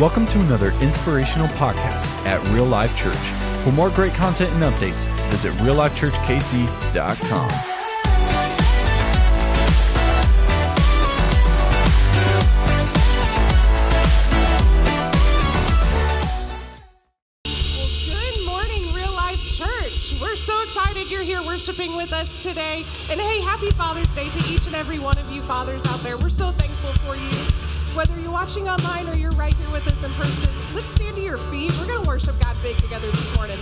Welcome to another inspirational podcast at Real Life Church. For more great content and updates, visit reallifechurchkc.com. Good morning, Real Life Church. We're so excited you're here worshiping with us today. And hey, happy Father's Day to each and every one of you fathers out there. We're so thankful for you. Whether you're watching online or you're right here with us in person, let's stand to your feet. We're going to worship God big together this morning.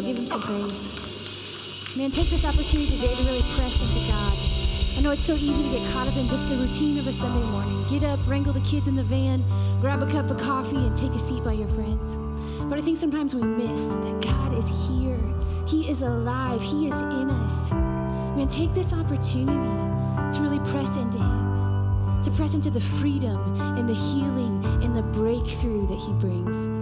Go. Give him some praise. Man, take this opportunity today to really press into God. I know it's so easy to get caught up in just the routine of a Sunday morning. Get up, wrangle the kids in the van, grab a cup of coffee, and take a seat by your friends. But I think sometimes we miss that God is here. He is alive. He is in us. Man, take this opportunity to really press into Him, to press into the freedom and the healing and the breakthrough that He brings.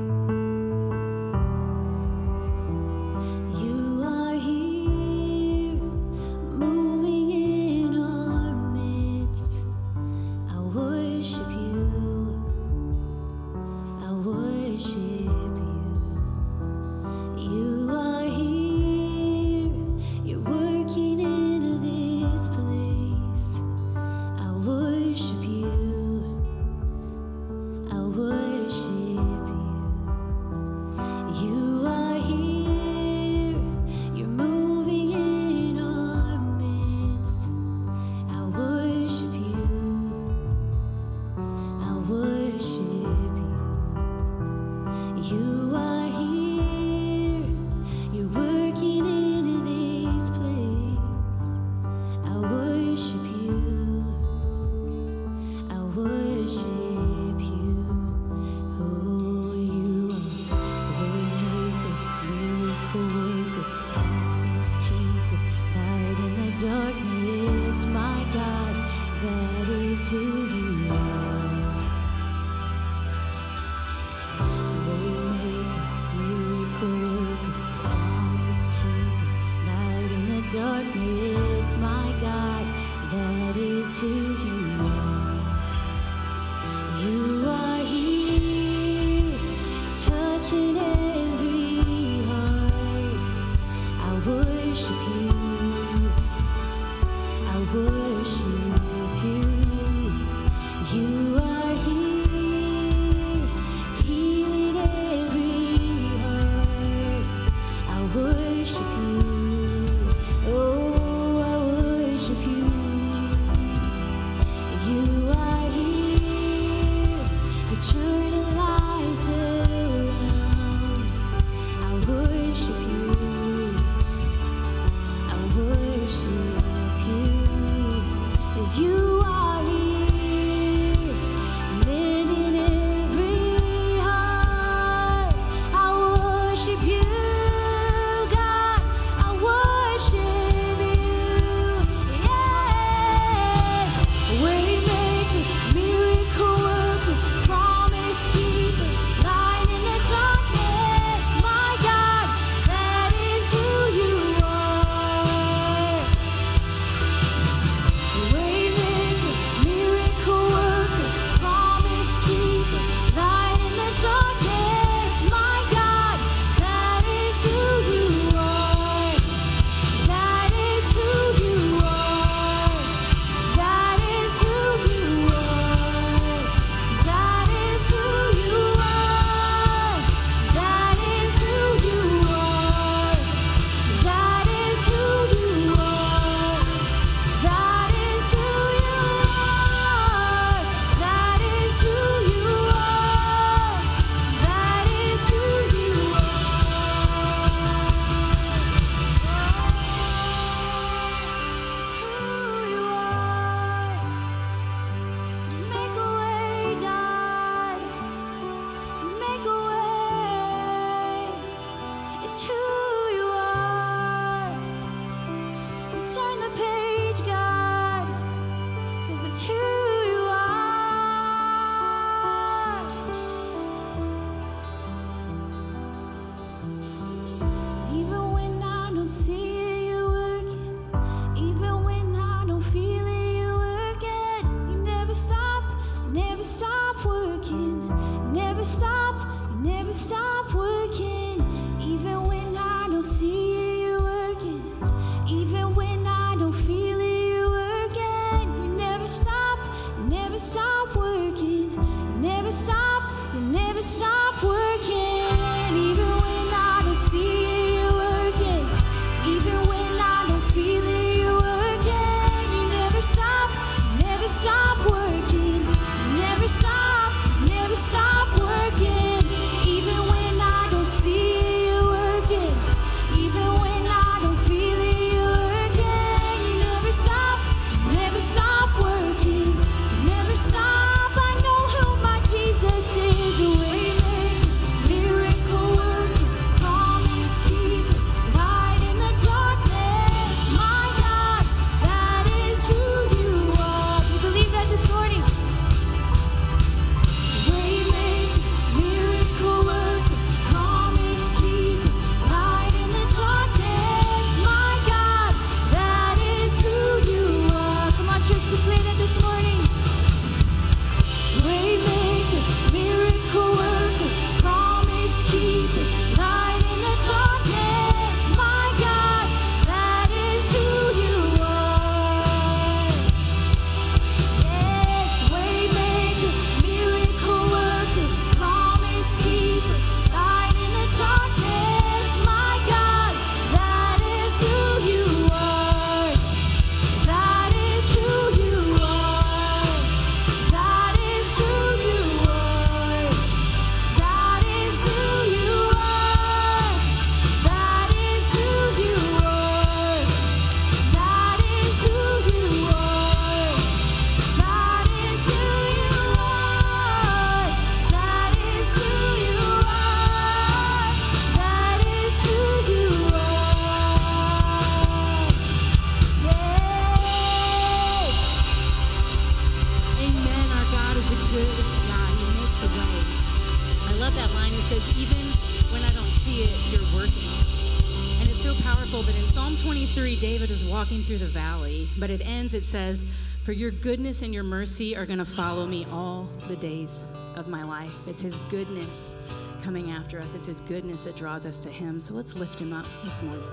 It says, For your goodness and your mercy are going to follow me all the days of my life. It's His goodness coming after us, it's His goodness that draws us to Him. So let's lift Him up this morning.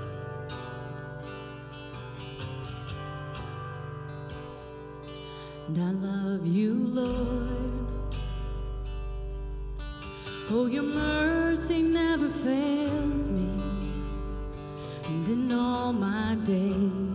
And I love you, Lord. Oh, your mercy never fails me, and in all my days.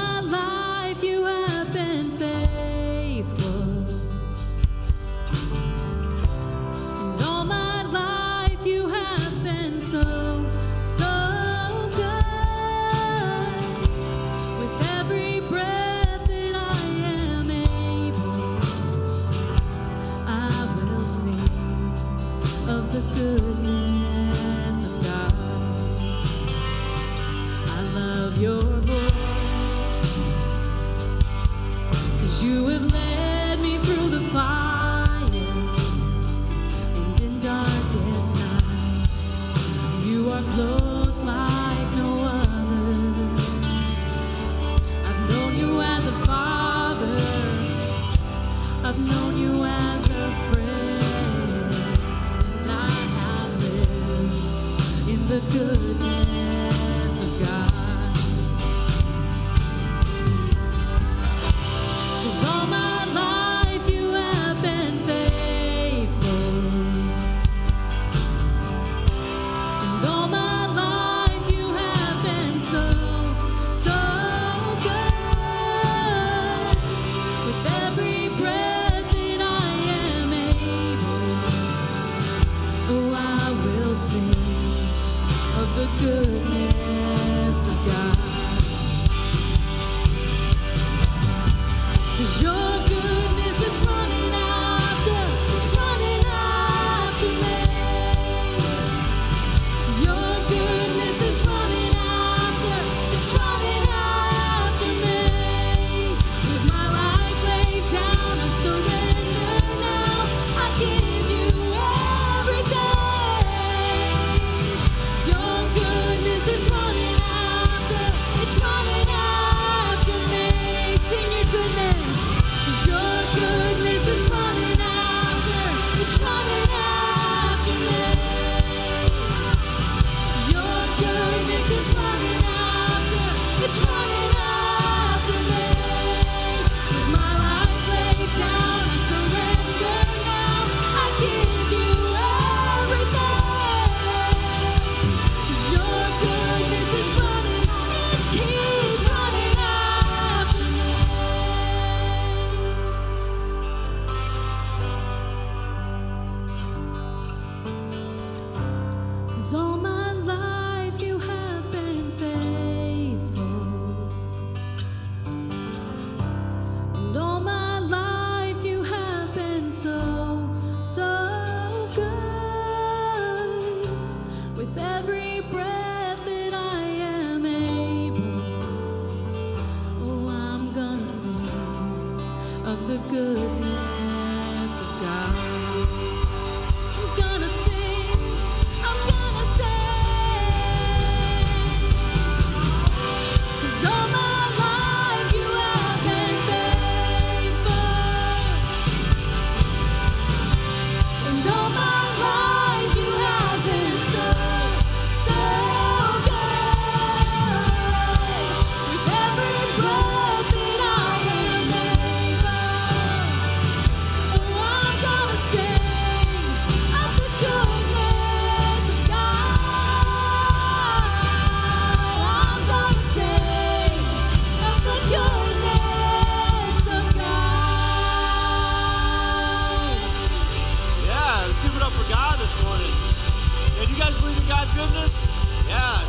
goodness? Yeah.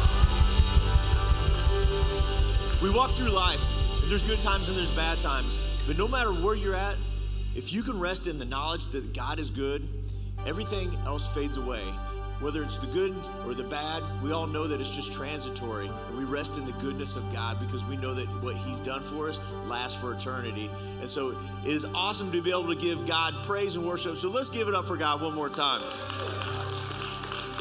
We walk through life, and there's good times and there's bad times. But no matter where you're at, if you can rest in the knowledge that God is good, everything else fades away. Whether it's the good or the bad, we all know that it's just transitory. And we rest in the goodness of God because we know that what He's done for us lasts for eternity. And so it is awesome to be able to give God praise and worship. So let's give it up for God one more time.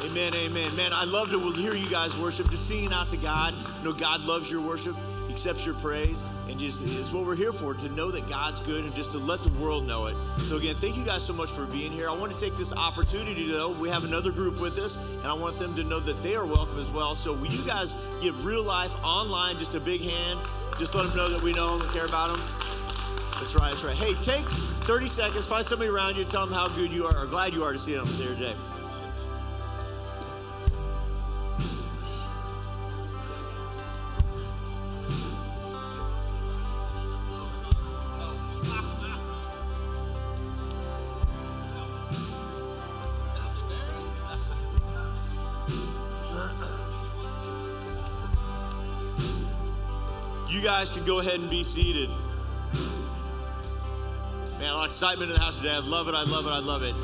Amen, amen. Man, I love to hear you guys worship, just singing out to God. You know, God loves your worship, accepts your praise, and just it's what we're here for to know that God's good and just to let the world know it. So, again, thank you guys so much for being here. I want to take this opportunity, though. We have another group with us, and I want them to know that they are welcome as well. So, will you guys give real life online just a big hand? Just let them know that we know them and care about them. That's right, that's right. Hey, take 30 seconds, find somebody around you, tell them how good you are or glad you are to see them here today. Guys can go ahead and be seated. Man, a lot of excitement in the house today. I love it. I love it. I love it.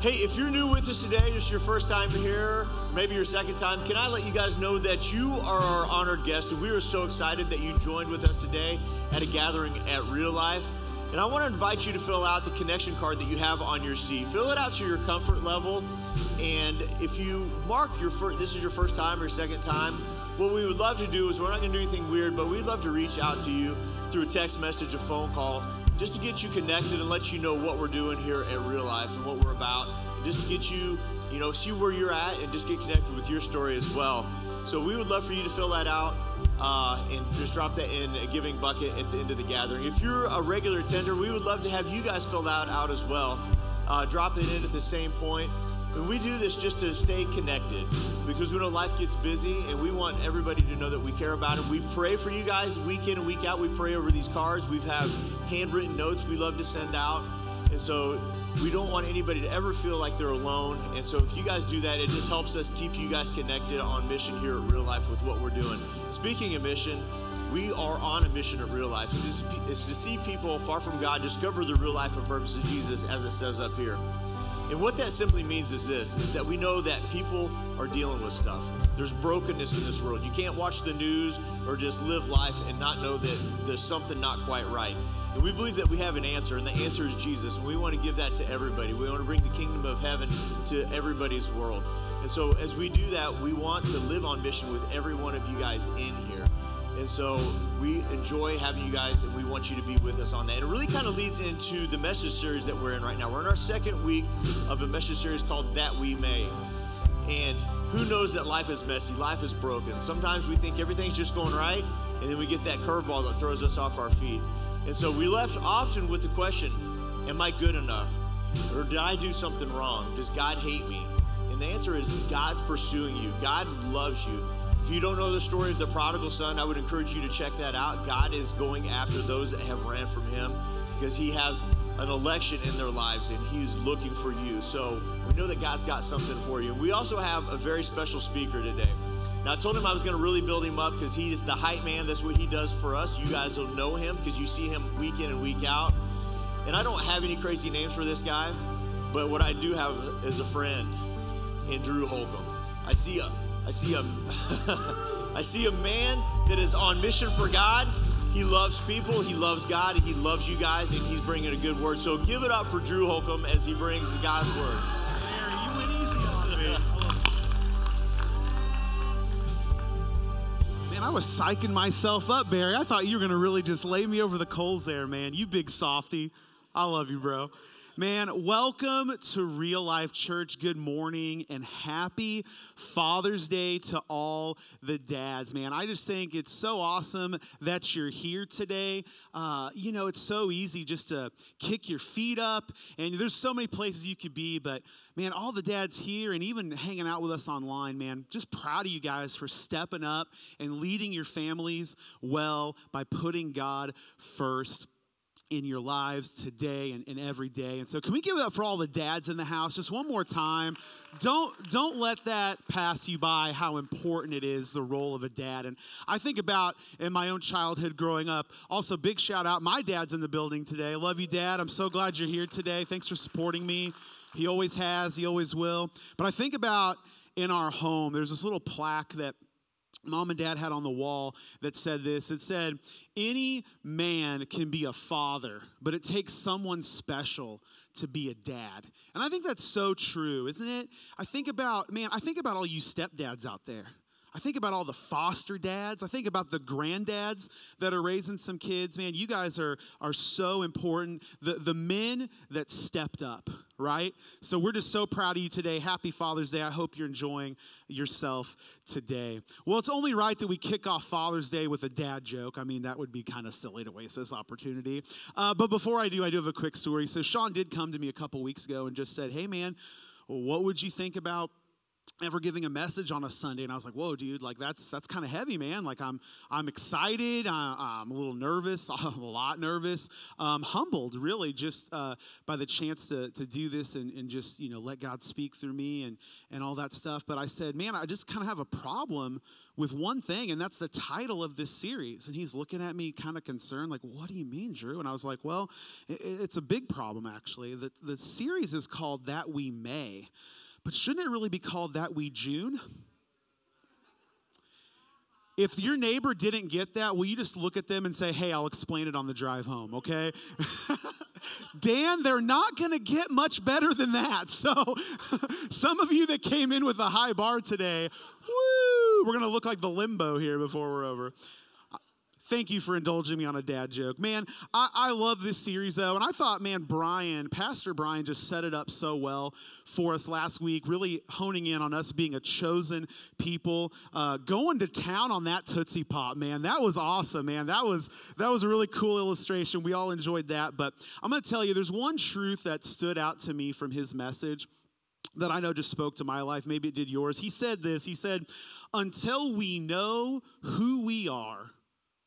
Hey, if you're new with us today, just your first time here, maybe your second time, can I let you guys know that you are our honored guest, and we are so excited that you joined with us today at a gathering at Real Life. And I want to invite you to fill out the connection card that you have on your seat. Fill it out to your comfort level. And if you mark your first, this is your first time or second time, what we would love to do is we're not going to do anything weird, but we'd love to reach out to you through a text message, a phone call, just to get you connected and let you know what we're doing here at Real Life and what we're about, just to get you, you know, see where you're at and just get connected with your story as well. So we would love for you to fill that out uh, and just drop that in a giving bucket at the end of the gathering. If you're a regular attender, we would love to have you guys fill that out as well. Uh, drop it in at the same point. And we do this just to stay connected because we know life gets busy and we want everybody to know that we care about them. We pray for you guys week in and week out. We pray over these cards. We've have handwritten notes we love to send out. And so we don't want anybody to ever feel like they're alone. And so if you guys do that, it just helps us keep you guys connected on mission here at Real Life with what we're doing. Speaking of mission, we are on a mission at Real Life. It's, it's to see people far from God discover the real life and purpose of Jesus, as it says up here. And what that simply means is this is that we know that people are dealing with stuff. There's brokenness in this world. You can't watch the news or just live life and not know that there's something not quite right. And we believe that we have an answer, and the answer is Jesus. And we want to give that to everybody. We want to bring the kingdom of heaven to everybody's world. And so, as we do that, we want to live on mission with every one of you guys in here. And so we enjoy having you guys, and we want you to be with us on that. And it really kind of leads into the message series that we're in right now. We're in our second week of a message series called That We May. And who knows that life is messy, life is broken. Sometimes we think everything's just going right, and then we get that curveball that throws us off our feet. And so we left often with the question Am I good enough? Or did I do something wrong? Does God hate me? And the answer is God's pursuing you, God loves you. If you don't know the story of the prodigal son, I would encourage you to check that out. God is going after those that have ran from him because he has an election in their lives and he's looking for you. So we know that God's got something for you. We also have a very special speaker today. Now, I told him I was going to really build him up because he is the hype man. That's what he does for us. You guys will know him because you see him week in and week out. And I don't have any crazy names for this guy, but what I do have is a friend in Drew Holcomb. I see a I see a I see a man that is on mission for God. He loves people, he loves God, he loves you guys, and he's bringing a good word. So give it up for Drew Holcomb as he brings God's word. you went easy on me. Man, I was psyching myself up, Barry. I thought you were going to really just lay me over the coals there, man. You big softy. I love you, bro. Man, welcome to Real Life Church. Good morning and happy Father's Day to all the dads, man. I just think it's so awesome that you're here today. Uh, you know, it's so easy just to kick your feet up, and there's so many places you could be, but man, all the dads here and even hanging out with us online, man, just proud of you guys for stepping up and leading your families well by putting God first. In your lives today and, and every day. And so can we give it up for all the dads in the house just one more time? Don't don't let that pass you by how important it is the role of a dad. And I think about in my own childhood growing up. Also big shout out my dad's in the building today. Love you dad. I'm so glad you're here today. Thanks for supporting me. He always has, he always will. But I think about in our home there's this little plaque that mom and dad had on the wall that said this. It said any man can be a father but it takes someone special to be a dad. And i think that's so true isn't it? I think about man i think about all you stepdads out there I think about all the foster dads. I think about the granddads that are raising some kids. Man, you guys are, are so important. The, the men that stepped up, right? So we're just so proud of you today. Happy Father's Day. I hope you're enjoying yourself today. Well, it's only right that we kick off Father's Day with a dad joke. I mean, that would be kind of silly to waste this opportunity. Uh, but before I do, I do have a quick story. So Sean did come to me a couple weeks ago and just said, hey, man, what would you think about ever giving a message on a Sunday, and I was like, "Whoa, dude! Like that's that's kind of heavy, man. Like I'm I'm excited. I, am a little nervous, I'm a lot nervous, um, humbled, really, just uh, by the chance to to do this and, and just you know let God speak through me and and all that stuff." But I said, "Man, I just kind of have a problem with one thing, and that's the title of this series." And he's looking at me, kind of concerned, like, "What do you mean, Drew?" And I was like, "Well, it, it's a big problem actually. The the series is called That We May." But shouldn't it really be called That We June? If your neighbor didn't get that, will you just look at them and say, hey, I'll explain it on the drive home, okay? Dan, they're not gonna get much better than that. So, some of you that came in with a high bar today, woo, we're gonna look like the limbo here before we're over. Thank you for indulging me on a dad joke. Man, I, I, love this series though. And I thought, man, Brian, Pastor Brian just set it up so well for us last week, really honing in on us being a chosen people, uh, going to town on that Tootsie Pop, man. That was awesome, man. That was, that was a really cool illustration. We all enjoyed that. But I'm going to tell you, there's one truth that stood out to me from his message that I know just spoke to my life. Maybe it did yours. He said this He said, Until we know who we are,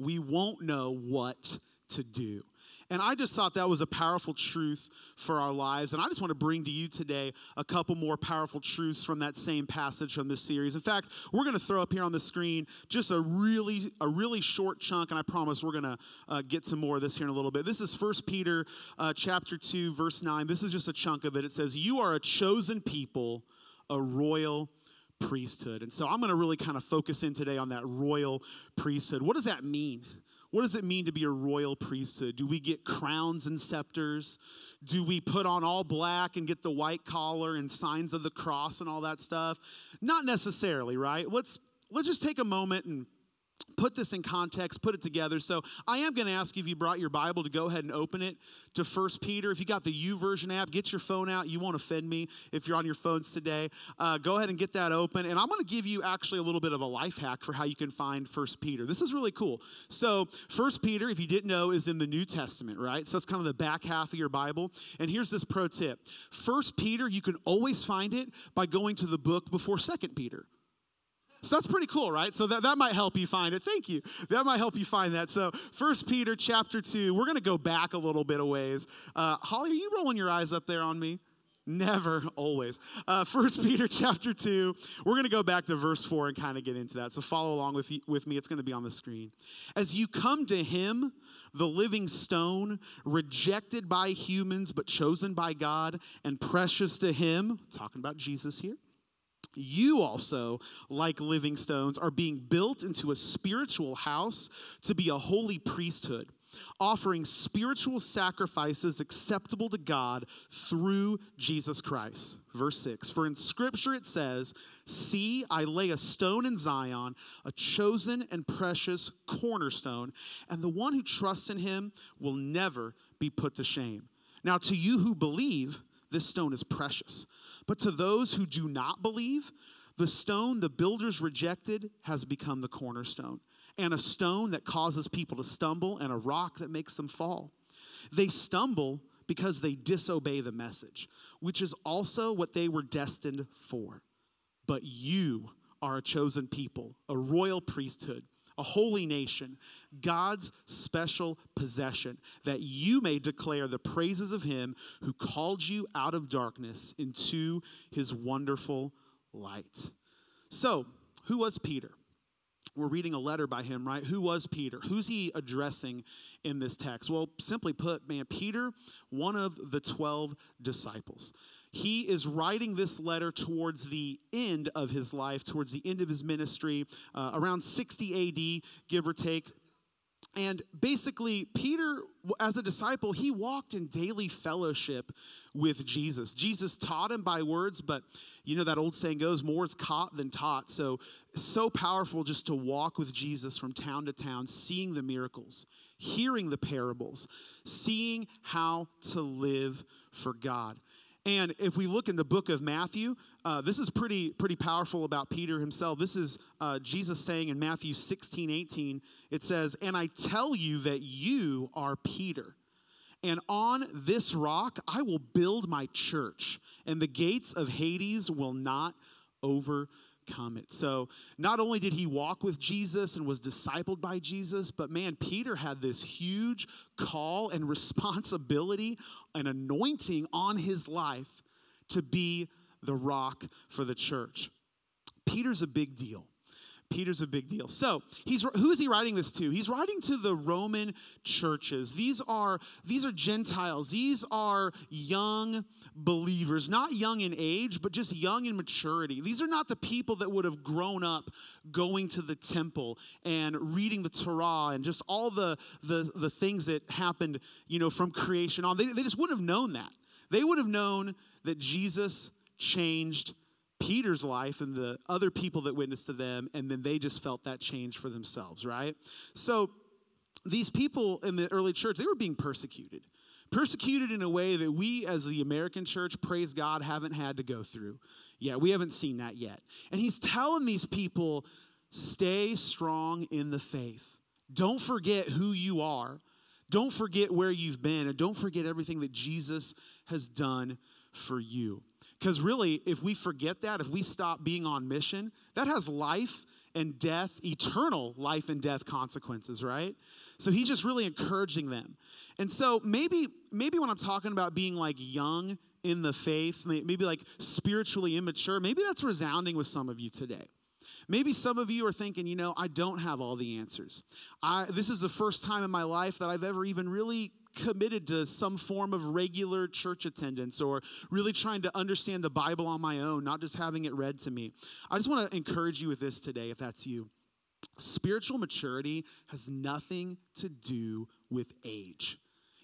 we won't know what to do. And I just thought that was a powerful truth for our lives. And I just want to bring to you today a couple more powerful truths from that same passage from this series. In fact, we're going to throw up here on the screen just a really, a really short chunk, and I promise we're going to uh, get to more of this here in a little bit. This is First Peter uh, chapter 2, verse 9. This is just a chunk of it. It says, You are a chosen people, a royal priesthood. And so I'm going to really kind of focus in today on that royal priesthood. What does that mean? What does it mean to be a royal priesthood? Do we get crowns and scepters? Do we put on all black and get the white collar and signs of the cross and all that stuff? Not necessarily, right? Let's let's just take a moment and put this in context, put it together. So I am going to ask you if you brought your Bible to go ahead and open it to First Peter. If you got the YouVersion app, get your phone out. You won't offend me if you're on your phones today. Uh, go ahead and get that open. And I'm going to give you actually a little bit of a life hack for how you can find First Peter. This is really cool. So First Peter, if you didn't know, is in the New Testament, right? So it's kind of the back half of your Bible. And here's this pro tip: First Peter, you can always find it by going to the book before Second Peter. So that's pretty cool, right? So that, that might help you find it. Thank you. That might help you find that. So First Peter chapter 2, we're going to go back a little bit of ways. Uh, Holly, are you rolling your eyes up there on me? Never, always. Uh, First Peter chapter 2, we're going to go back to verse 4 and kind of get into that. So follow along with, with me. It's going to be on the screen. As you come to him, the living stone, rejected by humans but chosen by God and precious to him, talking about Jesus here you also, like living stones, are being built into a spiritual house to be a holy priesthood, offering spiritual sacrifices acceptable to God through Jesus Christ. Verse 6 For in Scripture it says, See, I lay a stone in Zion, a chosen and precious cornerstone, and the one who trusts in him will never be put to shame. Now, to you who believe, this stone is precious. But to those who do not believe, the stone the builders rejected has become the cornerstone, and a stone that causes people to stumble, and a rock that makes them fall. They stumble because they disobey the message, which is also what they were destined for. But you are a chosen people, a royal priesthood a holy nation, God's special possession, that you may declare the praises of him who called you out of darkness into his wonderful light. So, who was Peter? We're reading a letter by him, right? Who was Peter? Who's he addressing in this text? Well, simply put, man, Peter, one of the 12 disciples. He is writing this letter towards the end of his life, towards the end of his ministry, uh, around 60 AD, give or take. And basically, Peter, as a disciple, he walked in daily fellowship with Jesus. Jesus taught him by words, but you know that old saying goes, more is caught than taught. So, so powerful just to walk with Jesus from town to town, seeing the miracles, hearing the parables, seeing how to live for God. And if we look in the book of Matthew, uh, this is pretty, pretty powerful about Peter himself. This is uh, Jesus saying in Matthew 16, 18, it says, And I tell you that you are Peter. And on this rock I will build my church, and the gates of Hades will not overcome So, not only did he walk with Jesus and was discipled by Jesus, but man, Peter had this huge call and responsibility and anointing on his life to be the rock for the church. Peter's a big deal. Peter's a big deal. So he's who is he writing this to? He's writing to the Roman churches. These are these are Gentiles. These are young believers, not young in age, but just young in maturity. These are not the people that would have grown up going to the temple and reading the Torah and just all the the, the things that happened, you know, from creation on. They, they just wouldn't have known that. They would have known that Jesus changed Peter's life and the other people that witnessed to them, and then they just felt that change for themselves, right? So these people in the early church, they were being persecuted. Persecuted in a way that we as the American church, praise God, haven't had to go through yet. We haven't seen that yet. And he's telling these people, stay strong in the faith. Don't forget who you are. Don't forget where you've been. And don't forget everything that Jesus has done for you. Because really, if we forget that, if we stop being on mission, that has life and death, eternal life and death consequences, right? So he's just really encouraging them. And so maybe, maybe when I'm talking about being like young in the faith, maybe like spiritually immature, maybe that's resounding with some of you today. Maybe some of you are thinking, you know, I don't have all the answers. I, this is the first time in my life that I've ever even really committed to some form of regular church attendance or really trying to understand the Bible on my own, not just having it read to me. I just want to encourage you with this today, if that's you. Spiritual maturity has nothing to do with age.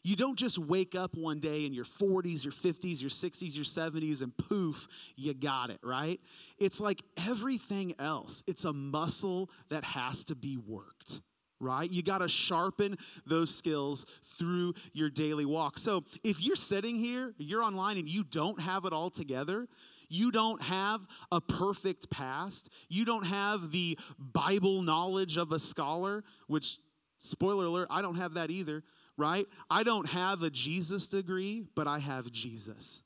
You don't just wake up one day in your 40s, your 50s, your 60s, your 70s, and poof, you got it, right? It's like everything else, it's a muscle that has to be worked right? You got to sharpen those skills through your daily walk. So if you're sitting here, you're online, and you don't have it all together, you don't have a perfect past, you don't have the Bible knowledge of a scholar, which, spoiler alert, I don't have that either, right? I don't have a Jesus degree, but I have Jesus.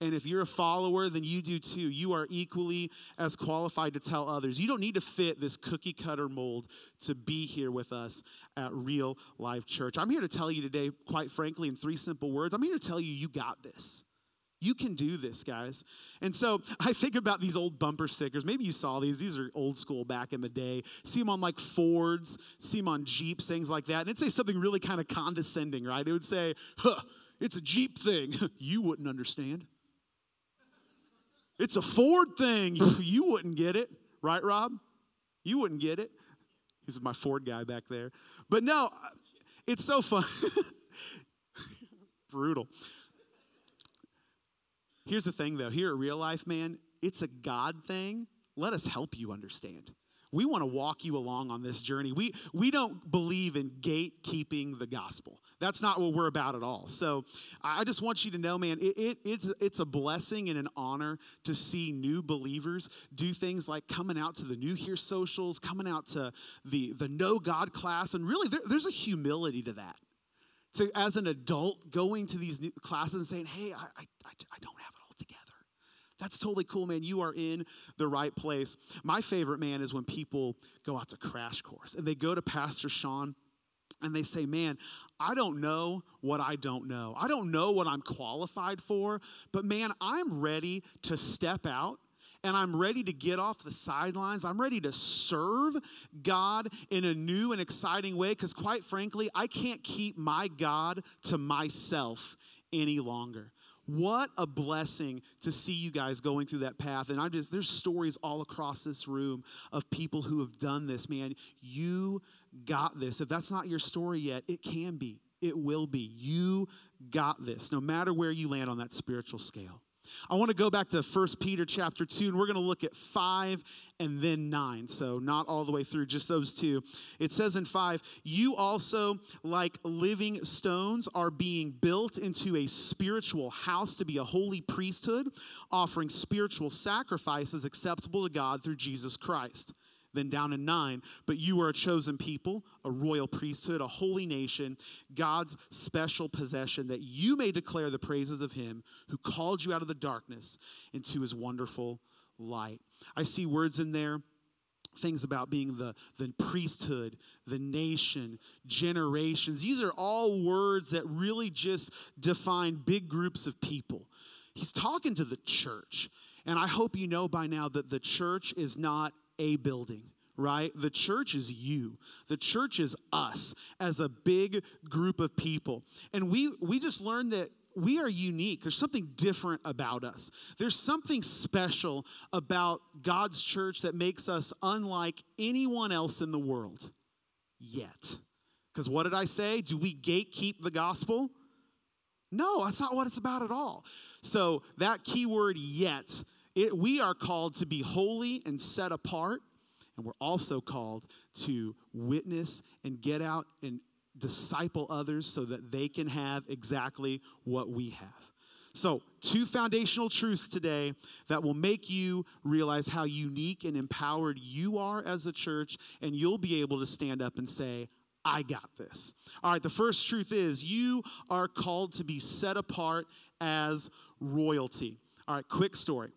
And if you're a follower, then you do too. You are equally as qualified to tell others. You don't need to fit this cookie cutter mold to be here with us at Real Life Church. I'm here to tell you today, quite frankly, in three simple words, I'm here to tell you, you got this. You can do this, guys. And so I think about these old bumper stickers. Maybe you saw these. These are old school back in the day. See them on like Fords, see them on Jeeps, things like that. And it'd say something really kind of condescending, right? It would say, huh, it's a Jeep thing. you wouldn't understand. It's a Ford thing. You wouldn't get it, right, Rob? You wouldn't get it. He's my Ford guy back there. But no, it's so fun. Brutal. Here's the thing, though. Here at Real Life, man, it's a God thing. Let us help you understand. We want to walk you along on this journey. We, we don't believe in gatekeeping the gospel. That's not what we're about at all. So I just want you to know, man, it, it, it's, it's a blessing and an honor to see new believers do things like coming out to the New Here socials, coming out to the, the Know God class. And really, there, there's a humility to that. To, as an adult, going to these new classes and saying, hey, I, I, I don't have. That's totally cool, man. You are in the right place. My favorite, man, is when people go out to crash course and they go to Pastor Sean and they say, Man, I don't know what I don't know. I don't know what I'm qualified for, but man, I'm ready to step out and I'm ready to get off the sidelines. I'm ready to serve God in a new and exciting way because, quite frankly, I can't keep my God to myself any longer. What a blessing to see you guys going through that path. And I just, there's stories all across this room of people who have done this, man. You got this. If that's not your story yet, it can be. It will be. You got this, no matter where you land on that spiritual scale. I want to go back to 1 Peter chapter 2, and we're going to look at 5 and then 9. So, not all the way through, just those two. It says in 5, You also, like living stones, are being built into a spiritual house to be a holy priesthood, offering spiritual sacrifices acceptable to God through Jesus Christ. Then down in nine, but you are a chosen people, a royal priesthood, a holy nation, God's special possession, that you may declare the praises of him who called you out of the darkness into his wonderful light. I see words in there things about being the, the priesthood, the nation, generations. These are all words that really just define big groups of people. He's talking to the church. And I hope you know by now that the church is not a building, right? The church is you. The church is us as a big group of people. And we we just learned that we are unique. There's something different about us. There's something special about God's church that makes us unlike anyone else in the world yet. Because what did I say? Do we gatekeep the gospel? No, that's not what it's about at all. So, that key word yet it, we are called to be holy and set apart, and we're also called to witness and get out and disciple others so that they can have exactly what we have. So, two foundational truths today that will make you realize how unique and empowered you are as a church, and you'll be able to stand up and say, I got this. All right, the first truth is you are called to be set apart as royalty. All right, quick story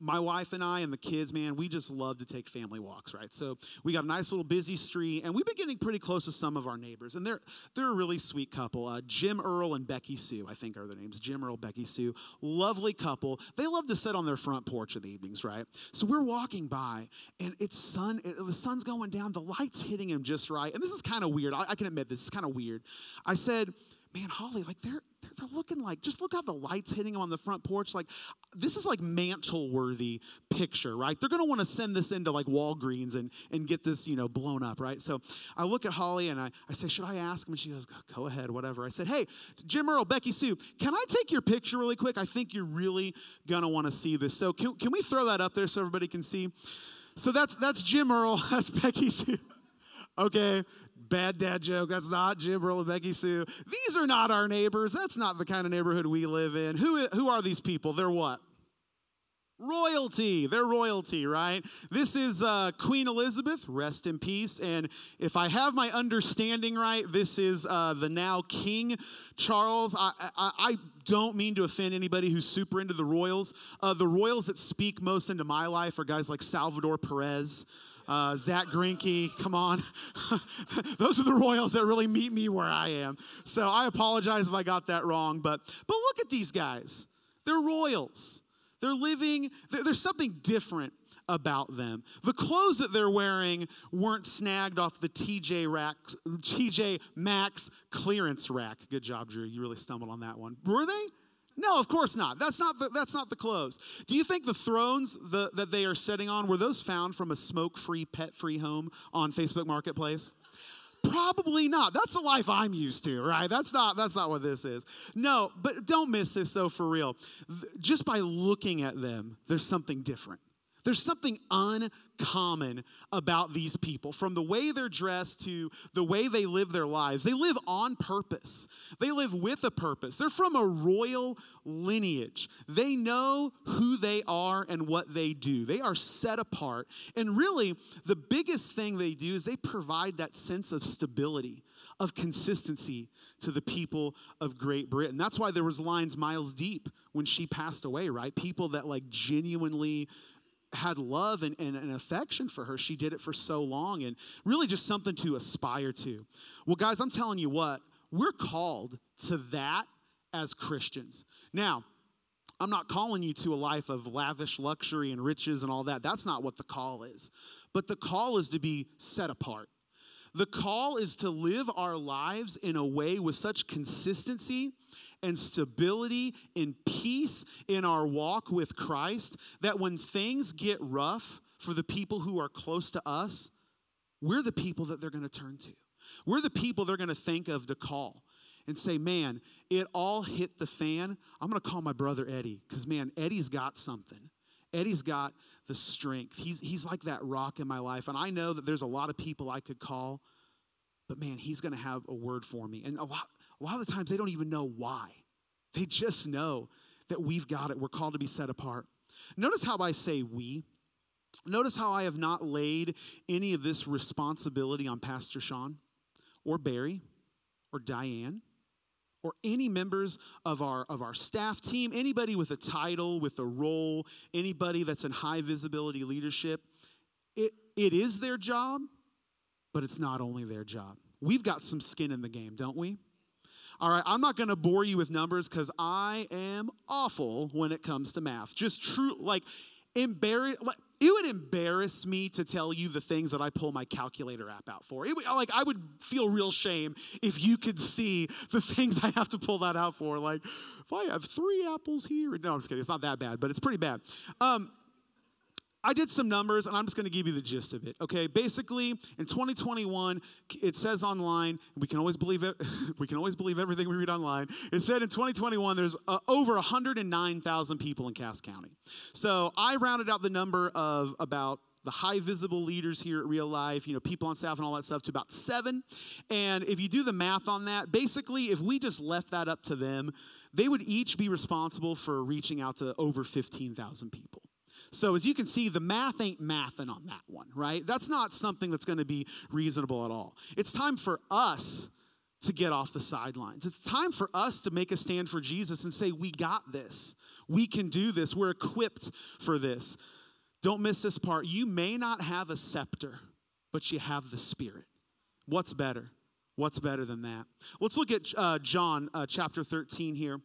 my wife and I and the kids, man, we just love to take family walks, right? So we got a nice little busy street, and we've been getting pretty close to some of our neighbors, and they're they're a really sweet couple. Uh, Jim Earl and Becky Sue, I think are their names. Jim Earl, Becky Sue, lovely couple. They love to sit on their front porch in the evenings, right? So we're walking by, and it's sun. It, the sun's going down. The light's hitting him just right, and this is kind of weird. I, I can admit this is kind of weird. I said man, Holly, like they're they're looking like just look how the lights hitting them on the front porch. Like this is like mantle worthy picture, right? They're gonna want to send this into like Walgreens and and get this you know blown up, right? So I look at Holly and I I say, should I ask him? And she goes, go ahead, whatever. I said, hey, Jim Earl, Becky Sue, can I take your picture really quick? I think you're really gonna want to see this. So can can we throw that up there so everybody can see? So that's that's Jim Earl, that's Becky Sue. Okay, bad dad joke. That's not Jim Becky Sue. These are not our neighbors. That's not the kind of neighborhood we live in. Who, who are these people? They're what? Royalty. They're royalty, right? This is uh, Queen Elizabeth, rest in peace. And if I have my understanding right, this is uh, the now King Charles. I, I, I, don't mean to offend anybody who's super into the royals. Uh, the royals that speak most into my life are guys like Salvador Perez uh, Zach Greinke, come on. Those are the Royals that really meet me where I am. So I apologize if I got that wrong, but but look at these guys. They're Royals. They're living, there's something different about them. The clothes that they're wearing weren't snagged off the TJ rack, TJ Maxx clearance rack. Good job, Drew. You really stumbled on that one. Were they? No, of course not. That's not the, that's not the clothes. Do you think the thrones the, that they are sitting on were those found from a smoke-free, pet-free home on Facebook Marketplace? Probably not. That's the life I'm used to, right? That's not that's not what this is. No, but don't miss this though for real. Just by looking at them, there's something different. There's something uncommon about these people, from the way they're dressed to the way they live their lives. They live on purpose, they live with a purpose. They're from a royal lineage. They know who they are and what they do, they are set apart. And really, the biggest thing they do is they provide that sense of stability of consistency to the people of Great Britain. That's why there was lines miles deep when she passed away, right? People that like genuinely had love and, and, and, affection for her. She did it for so long and really just something to aspire to. Well, guys, I'm telling you what, we're called to that as Christians. Now, I'm not calling you to a life of lavish luxury and riches and all that. That's not what the call is. But the call is to be set apart. The call is to live our lives in a way with such consistency and stability and peace in our walk with Christ that when things get rough for the people who are close to us, we're the people that they're going to turn to. We're the people they're going to think of to call and say, man, it all hit the fan. I'm going to call my brother Eddie because, man, Eddie's got something. Eddie's got the strength. He's, he's like that rock in my life. And I know that there's a lot of people I could call, but man, he's going to have a word for me. And a lot, a lot of the times they don't even know why. They just know that we've got it. We're called to be set apart. Notice how I say we. Notice how I have not laid any of this responsibility on Pastor Sean or Barry or Diane or any members of our of our staff team, anybody with a title, with a role, anybody that's in high visibility leadership. It, it is their job, but it's not only their job. We've got some skin in the game, don't we? All right, I'm not going to bore you with numbers because I am awful when it comes to math. Just true, like, embarrass. Like, it would embarrass me to tell you the things that I pull my calculator app out for. It would, like I would feel real shame if you could see the things I have to pull that out for. Like, if I have three apples here, no, I'm just kidding. It's not that bad, but it's pretty bad. Um, I did some numbers and I'm just going to give you the gist of it. Okay, basically in 2021, it says online, we can always believe it. we can always believe everything we read online. It said in 2021 there's uh, over 109,000 people in Cass County. So I rounded out the number of about the high visible leaders here at real life, you know, people on staff and all that stuff to about seven. And if you do the math on that, basically, if we just left that up to them, they would each be responsible for reaching out to over 15,000 people. So, as you can see, the math ain't mathing on that one, right? That's not something that's going to be reasonable at all. It's time for us to get off the sidelines. It's time for us to make a stand for Jesus and say, We got this. We can do this. We're equipped for this. Don't miss this part. You may not have a scepter, but you have the Spirit. What's better? What's better than that? Let's look at uh, John uh, chapter 13 here.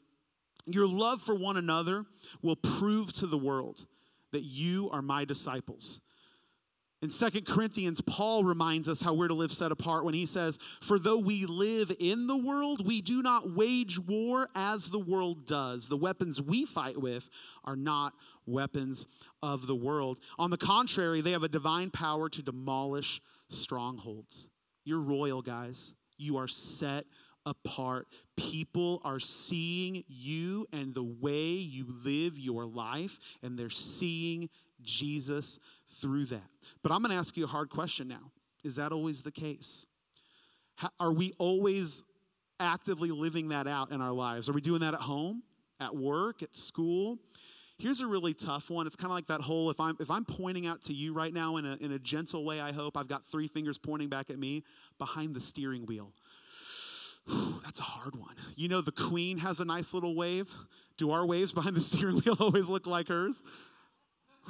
Your love for one another will prove to the world that you are my disciples. In Second Corinthians, Paul reminds us how we're to live set apart when he says, For though we live in the world, we do not wage war as the world does. The weapons we fight with are not weapons of the world. On the contrary, they have a divine power to demolish strongholds. You're royal, guys. You are set apart. People are seeing you and the way you live your life, and they're seeing Jesus through that. But I'm going to ask you a hard question now. Is that always the case? Are we always actively living that out in our lives? Are we doing that at home, at work, at school? Here's a really tough one. It's kind of like that whole if I'm if I'm pointing out to you right now in a in a gentle way, I hope I've got three fingers pointing back at me behind the steering wheel. That's a hard one. You know, the queen has a nice little wave. Do our waves behind the steering wheel always look like hers?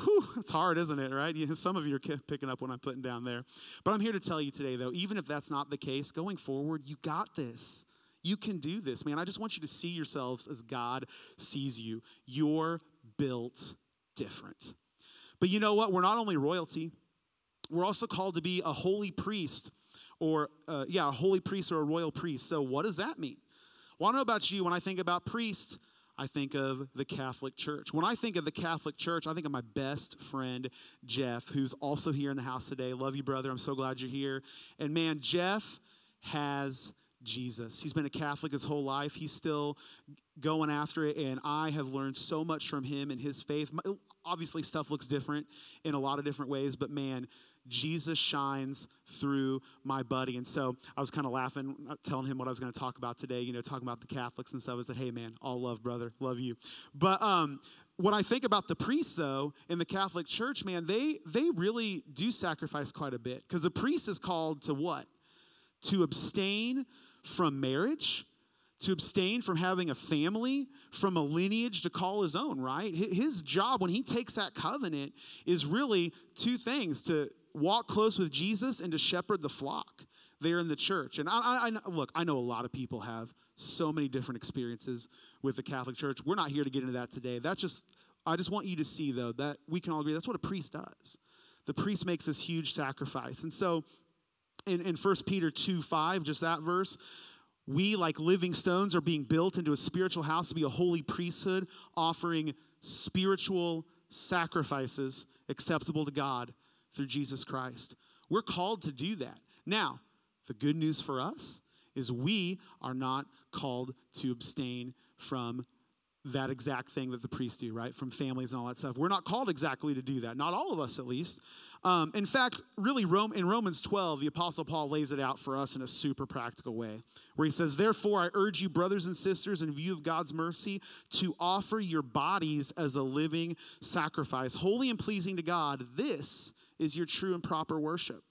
Whew, it's hard, isn't it, right? Some of you are picking up what I'm putting down there. But I'm here to tell you today, though, even if that's not the case, going forward, you got this. You can do this, man. I just want you to see yourselves as God sees you. You're built different. But you know what? We're not only royalty, we're also called to be a holy priest or, uh, yeah, a holy priest or a royal priest. So, what does that mean? Well, I don't know about you. When I think about priest, I think of the Catholic Church. When I think of the Catholic Church, I think of my best friend, Jeff, who's also here in the house today. Love you, brother. I'm so glad you're here. And man, Jeff has Jesus. He's been a Catholic his whole life. He's still going after it, and I have learned so much from him and his faith. obviously stuff looks different in a lot of different ways, but man, Jesus shines through my buddy. And so I was kind of laughing, telling him what I was going to talk about today, you know, talking about the Catholics and stuff. I said, hey, man, all love, brother. Love you. But um, when I think about the priests, though, in the Catholic Church, man, they, they really do sacrifice quite a bit. Because a priest is called to what? To abstain from marriage to abstain from having a family, from a lineage to call his own, right? His job when he takes that covenant is really two things to walk close with Jesus and to shepherd the flock there in the church. And I, I, I, look, I know a lot of people have so many different experiences with the Catholic Church. We're not here to get into that today. That's just, I just want you to see, though, that we can all agree that's what a priest does. The priest makes this huge sacrifice. And so in, in 1 Peter 2 5, just that verse, we, like living stones, are being built into a spiritual house to be a holy priesthood, offering spiritual sacrifices acceptable to God through Jesus Christ. We're called to do that. Now, the good news for us is we are not called to abstain from that exact thing that the priests do, right? From families and all that stuff. We're not called exactly to do that. Not all of us, at least. Um, in fact, really, Rome, in Romans 12, the Apostle Paul lays it out for us in a super practical way, where he says, Therefore, I urge you, brothers and sisters, in view of God's mercy, to offer your bodies as a living sacrifice, holy and pleasing to God. This is your true and proper worship.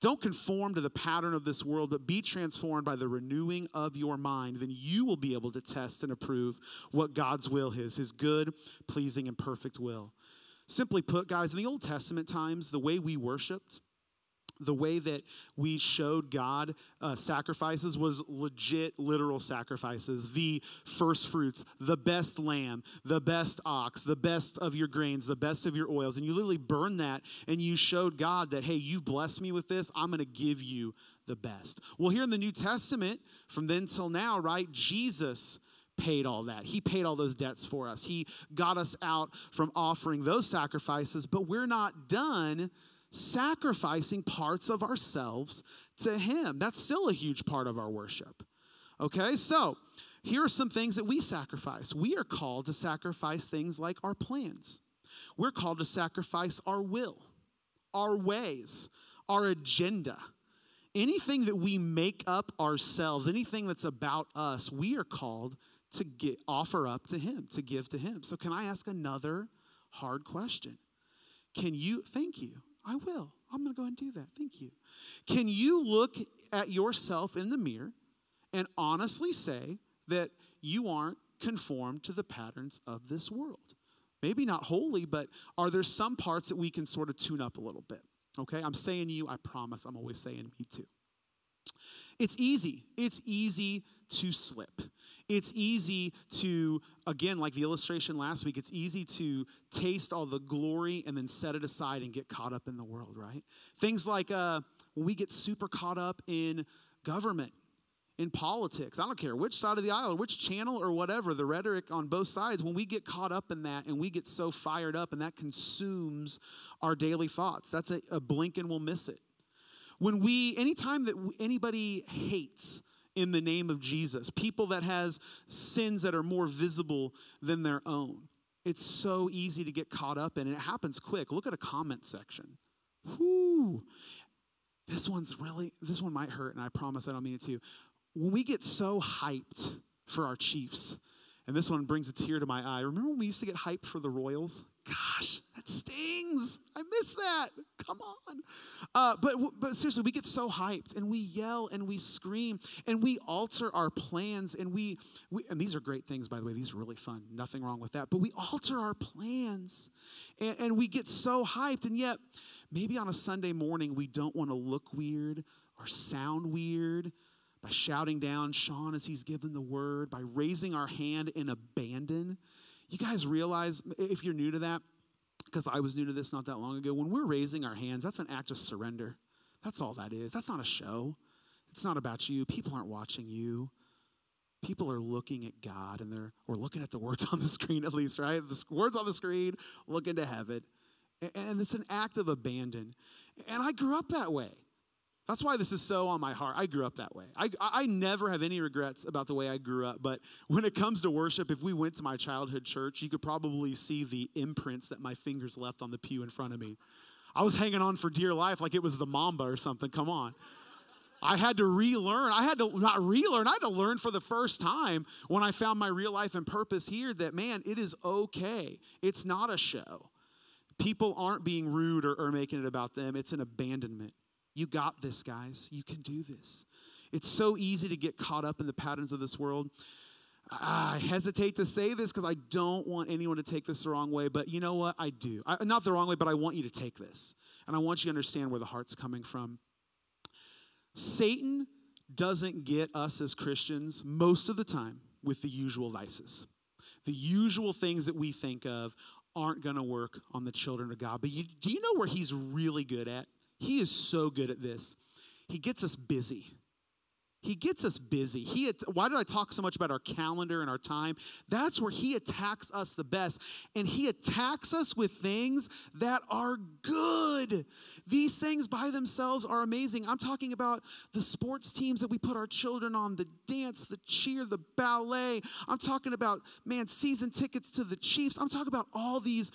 Don't conform to the pattern of this world, but be transformed by the renewing of your mind. Then you will be able to test and approve what God's will is, his good, pleasing, and perfect will. Simply put, guys, in the Old Testament times, the way we worshiped, the way that we showed God uh, sacrifices was legit, literal sacrifices. The first fruits, the best lamb, the best ox, the best of your grains, the best of your oils. And you literally burned that and you showed God that, hey, you've blessed me with this. I'm going to give you the best. Well, here in the New Testament, from then till now, right, Jesus paid all that. He paid all those debts for us. He got us out from offering those sacrifices, but we're not done sacrificing parts of ourselves to Him. That's still a huge part of our worship. Okay, so here are some things that we sacrifice. We are called to sacrifice things like our plans, we're called to sacrifice our will, our ways, our agenda. Anything that we make up ourselves, anything that's about us, we are called to get, offer up to Him, to give to Him. So, can I ask another hard question? Can you, thank you, I will. I'm going to go and do that. Thank you. Can you look at yourself in the mirror and honestly say that you aren't conformed to the patterns of this world? Maybe not wholly, but are there some parts that we can sort of tune up a little bit? Okay, I'm saying you, I promise I'm always saying me too. It's easy. It's easy to slip. It's easy to, again, like the illustration last week, it's easy to taste all the glory and then set it aside and get caught up in the world, right? Things like uh, when we get super caught up in government, in politics, I don't care which side of the aisle or which channel or whatever, the rhetoric on both sides, when we get caught up in that and we get so fired up and that consumes our daily thoughts, that's a, a blink and we'll miss it. When we, anytime that anybody hates, in the name of Jesus, people that has sins that are more visible than their own. It's so easy to get caught up in, and it happens quick. Look at a comment section. Whoo. This one's really, this one might hurt, and I promise I don't mean it to. When we get so hyped for our Chiefs, and this one brings a tear to my eye. Remember when we used to get hyped for the Royals? Gosh, that stings. I miss that. Come on. Uh, but, but seriously, we get so hyped and we yell and we scream and we alter our plans and we, we and these are great things, by the way. These are really fun. Nothing wrong with that. But we alter our plans and, and we get so hyped. And yet, maybe on a Sunday morning, we don't want to look weird or sound weird by shouting down Sean as he's given the word, by raising our hand in abandon. You guys realize, if you're new to that, because I was new to this not that long ago, when we're raising our hands, that's an act of surrender. That's all that is. That's not a show. It's not about you. People aren't watching you. People are looking at God and they're, or looking at the words on the screen at least, right? The words on the screen, looking to heaven. And it's an act of abandon. And I grew up that way. That's why this is so on my heart. I grew up that way. I, I never have any regrets about the way I grew up. But when it comes to worship, if we went to my childhood church, you could probably see the imprints that my fingers left on the pew in front of me. I was hanging on for dear life like it was the Mamba or something. Come on. I had to relearn. I had to not relearn, I had to learn for the first time when I found my real life and purpose here that, man, it is okay. It's not a show. People aren't being rude or, or making it about them, it's an abandonment. You got this, guys. You can do this. It's so easy to get caught up in the patterns of this world. I hesitate to say this because I don't want anyone to take this the wrong way, but you know what? I do. I, not the wrong way, but I want you to take this. And I want you to understand where the heart's coming from. Satan doesn't get us as Christians most of the time with the usual vices. The usual things that we think of aren't going to work on the children of God. But you, do you know where he's really good at? He is so good at this. He gets us busy. He gets us busy. He at- why did I talk so much about our calendar and our time? That's where he attacks us the best. And he attacks us with things that are good. These things by themselves are amazing. I'm talking about the sports teams that we put our children on, the dance, the cheer, the ballet. I'm talking about, man, season tickets to the Chiefs. I'm talking about all these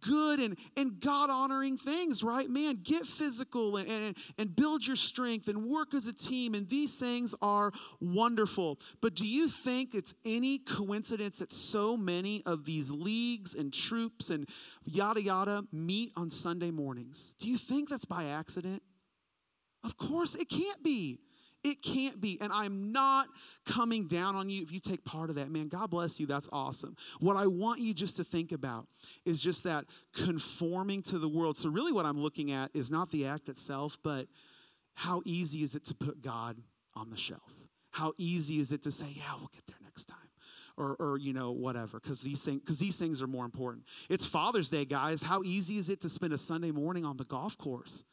good and, and God honoring things, right? Man, get physical and, and, and build your strength and work as a team. And these things are wonderful. But do you think it's any coincidence that so many of these leagues and troops and yada yada meet on Sunday mornings? Do you think that's by accident? Of course, it can't be. It can't be. And I'm not coming down on you if you take part of that. Man, God bless you. That's awesome. What I want you just to think about is just that conforming to the world. So, really, what I'm looking at is not the act itself, but how easy is it to put God on the shelf? How easy is it to say, yeah, we'll get there next time? Or, or you know whatever because these things because these things are more important it's father's day guys how easy is it to spend a sunday morning on the golf course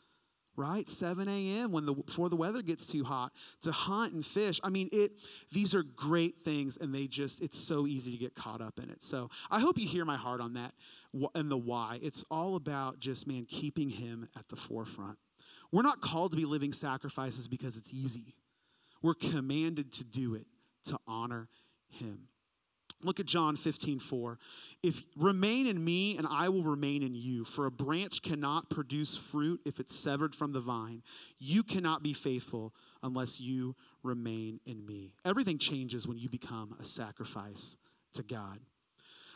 right? 7 a.m when the before the weather gets too hot to hunt and fish. I mean it these are great things and they just it's so easy to get caught up in it. So i hope you hear my heart on that and the why. It's all about just man keeping him at the forefront. We're not called to be living sacrifices because it's easy. We're commanded to do it to honor him Look at John 15, 4. If remain in me and I will remain in you, for a branch cannot produce fruit if it's severed from the vine. You cannot be faithful unless you remain in me. Everything changes when you become a sacrifice to God.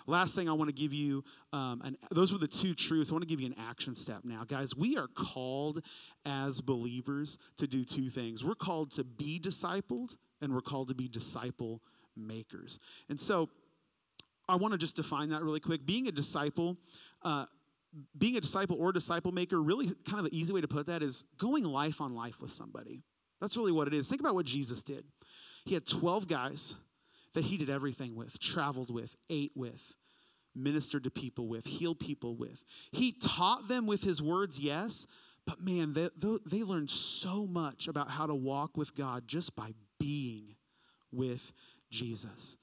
Last thing I want to give you, um, and those were the two truths. I want to give you an action step now. Guys, we are called as believers to do two things. We're called to be discipled, and we're called to be disciple makers. And so I want to just define that really quick. Being a disciple, uh, being a disciple or disciple maker, really kind of an easy way to put that is going life on life with somebody. That's really what it is. Think about what Jesus did. He had 12 guys that he did everything with, traveled with, ate with, ministered to people with, healed people with. He taught them with his words, yes, but man, they, they learned so much about how to walk with God just by being with Jesus.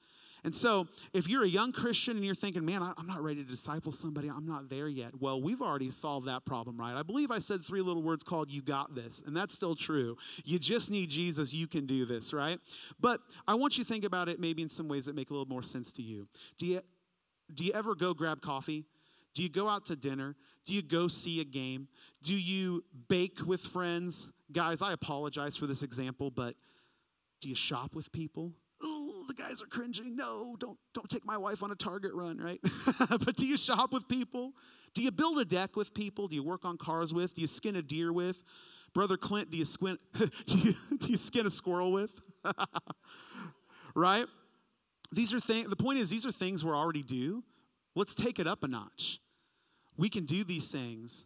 And so, if you're a young Christian and you're thinking, man, I'm not ready to disciple somebody, I'm not there yet. Well, we've already solved that problem, right? I believe I said three little words called you got this, and that's still true. You just need Jesus, you can do this, right? But I want you to think about it maybe in some ways that make a little more sense to you. Do you, do you ever go grab coffee? Do you go out to dinner? Do you go see a game? Do you bake with friends? Guys, I apologize for this example, but do you shop with people? The guys are cringing. No, don't don't take my wife on a Target run, right? but do you shop with people? Do you build a deck with people? Do you work on cars with? Do you skin a deer with? Brother Clint, do you squint do you, do you skin a squirrel with? right? These are things the point is these are things we're already do. Let's take it up a notch. We can do these things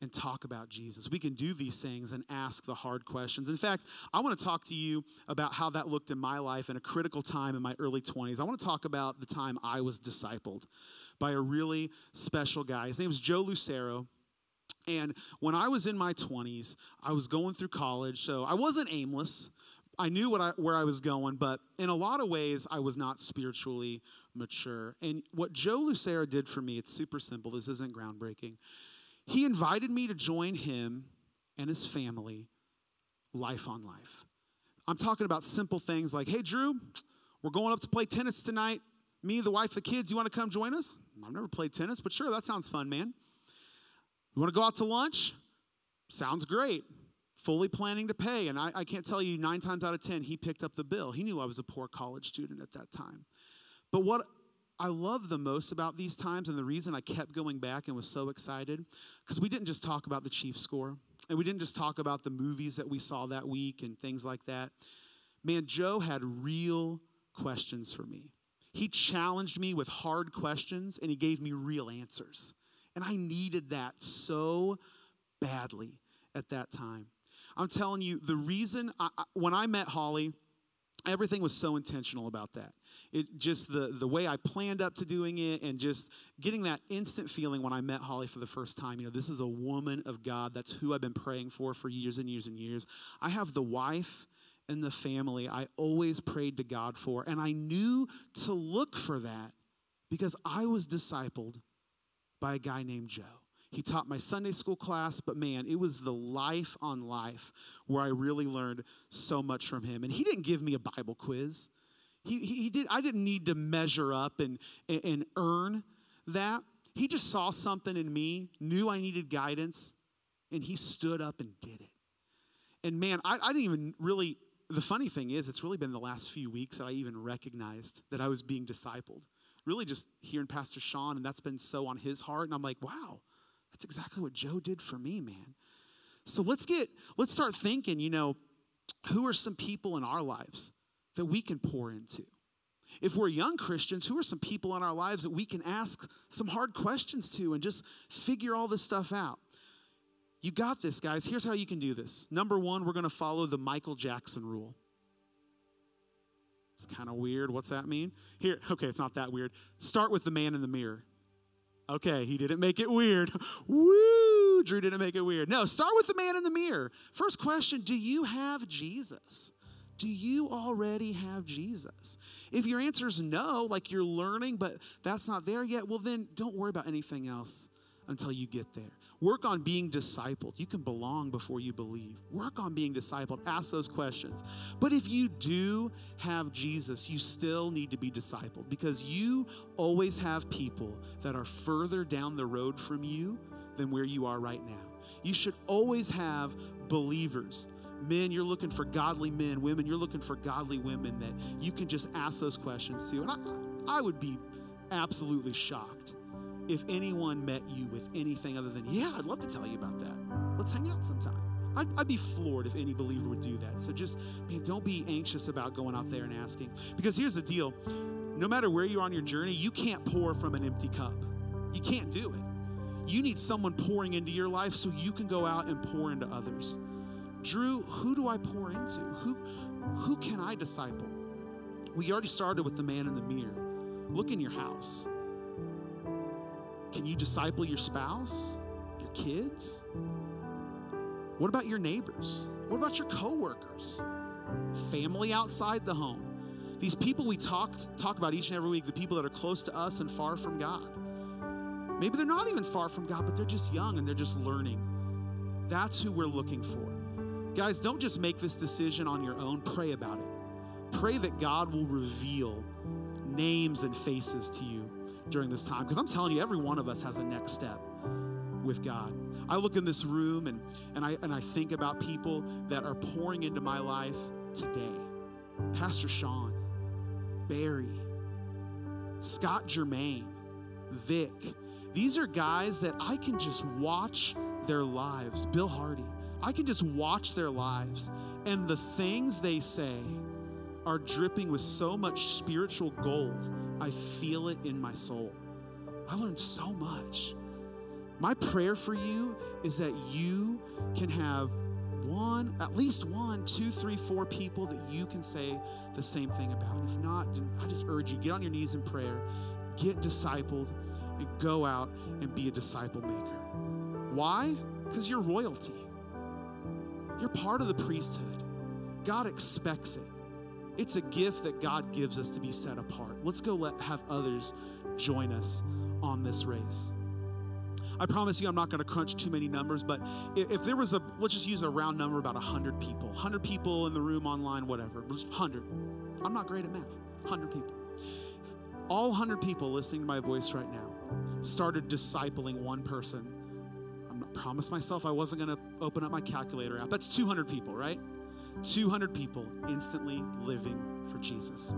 and talk about Jesus. We can do these things and ask the hard questions. In fact, I want to talk to you about how that looked in my life in a critical time in my early 20s. I want to talk about the time I was discipled by a really special guy. His name was Joe Lucero. And when I was in my 20s, I was going through college, so I wasn't aimless. I knew what I, where I was going, but in a lot of ways, I was not spiritually mature. And what Joe Lucero did for me, it's super simple. This isn't groundbreaking. He invited me to join him and his family life on life. I'm talking about simple things like, hey, Drew, we're going up to play tennis tonight. Me, the wife, the kids, you want to come join us? I've never played tennis, but sure, that sounds fun, man. You want to go out to lunch? Sounds great. Fully planning to pay. And I, I can't tell you, nine times out of 10, he picked up the bill. He knew I was a poor college student at that time. But what I love the most about these times, and the reason I kept going back and was so excited, because we didn't just talk about the Chiefs score, and we didn't just talk about the movies that we saw that week and things like that. Man, Joe had real questions for me. He challenged me with hard questions, and he gave me real answers. And I needed that so badly at that time. I'm telling you, the reason I, when I met Holly, everything was so intentional about that. It just the the way i planned up to doing it and just getting that instant feeling when i met holly for the first time you know this is a woman of god. That's who i've been praying for for years and years and years. I have the wife and the family i always prayed to god for and i knew to look for that because i was discipled by a guy named joe he taught my Sunday school class, but man, it was the life on life where I really learned so much from him. And he didn't give me a Bible quiz. He, he, he did, I didn't need to measure up and, and, and earn that. He just saw something in me, knew I needed guidance, and he stood up and did it. And man, I, I didn't even really, the funny thing is, it's really been the last few weeks that I even recognized that I was being discipled. Really just hearing Pastor Sean, and that's been so on his heart. And I'm like, wow, that's exactly what Joe did for me, man. So let's get, let's start thinking, you know, who are some people in our lives that we can pour into? If we're young Christians, who are some people in our lives that we can ask some hard questions to and just figure all this stuff out? You got this, guys. Here's how you can do this. Number one, we're going to follow the Michael Jackson rule. It's kind of weird. What's that mean? Here, okay, it's not that weird. Start with the man in the mirror. Okay, he didn't make it weird. Woo! Drew didn't make it weird. No, start with the man in the mirror. First question Do you have Jesus? Do you already have Jesus? If your answer is no, like you're learning, but that's not there yet, well, then don't worry about anything else until you get there. Work on being discipled. You can belong before you believe. Work on being discipled. Ask those questions. But if you do have Jesus, you still need to be discipled because you always have people that are further down the road from you than where you are right now. You should always have believers. Men, you're looking for godly men. Women, you're looking for godly women that you can just ask those questions to. And I, I would be absolutely shocked if anyone met you with anything other than, yeah, I'd love to tell you about that. Let's hang out sometime. I'd, I'd, be floored if any believer would do that. So just, man, don't be anxious about going out there and asking. Because here's the deal no matter where you are on your journey, you can't pour from an empty cup. You can't do it. You need someone pouring into your life so you can go out and pour into others. Drew, who do I pour into? Who, who can I disciple? We already started with the man in the mirror. Look in your house. Can you disciple your spouse, your kids? What about your neighbors? What about your coworkers? Family outside the home. These people we talk, talk about each and every week, the people that are close to us and far from God. Maybe they're not even far from God, but they're just young and they're just learning. That's who we're looking for. Guys, don't just make this decision on your own, pray about it. Pray that God will reveal names and faces to you during this time because I'm telling you, every one of us has a next step with God. I look in this room and, and, I, and I think about people that are pouring into my life today Pastor Sean, Barry, Scott Germain, Vic. These are guys that I can just watch their lives. Bill Hardy. I can just watch their lives and the things they say are dripping with so much spiritual gold I feel it in my soul. I learned so much. My prayer for you is that you can have one, at least one, two, three, four people that you can say the same thing about. If not, I just urge you get on your knees in prayer, get discipled, and go out and be a disciple maker. Why? Because you're royalty. You're part of the priesthood. God expects it. It's a gift that God gives us to be set apart. Let's go let have others join us on this race. I promise you, I'm not going to crunch too many numbers, but i- if there was a, let's just use a round number, about 100 people, 100 people in the room, online, whatever, just 100. I'm not great at math. 100 people. All 100 people listening to my voice right now started discipling one person. Not promised myself I wasn't going to open up my calculator app. That's 200 people, right? 200 people instantly living for Jesus.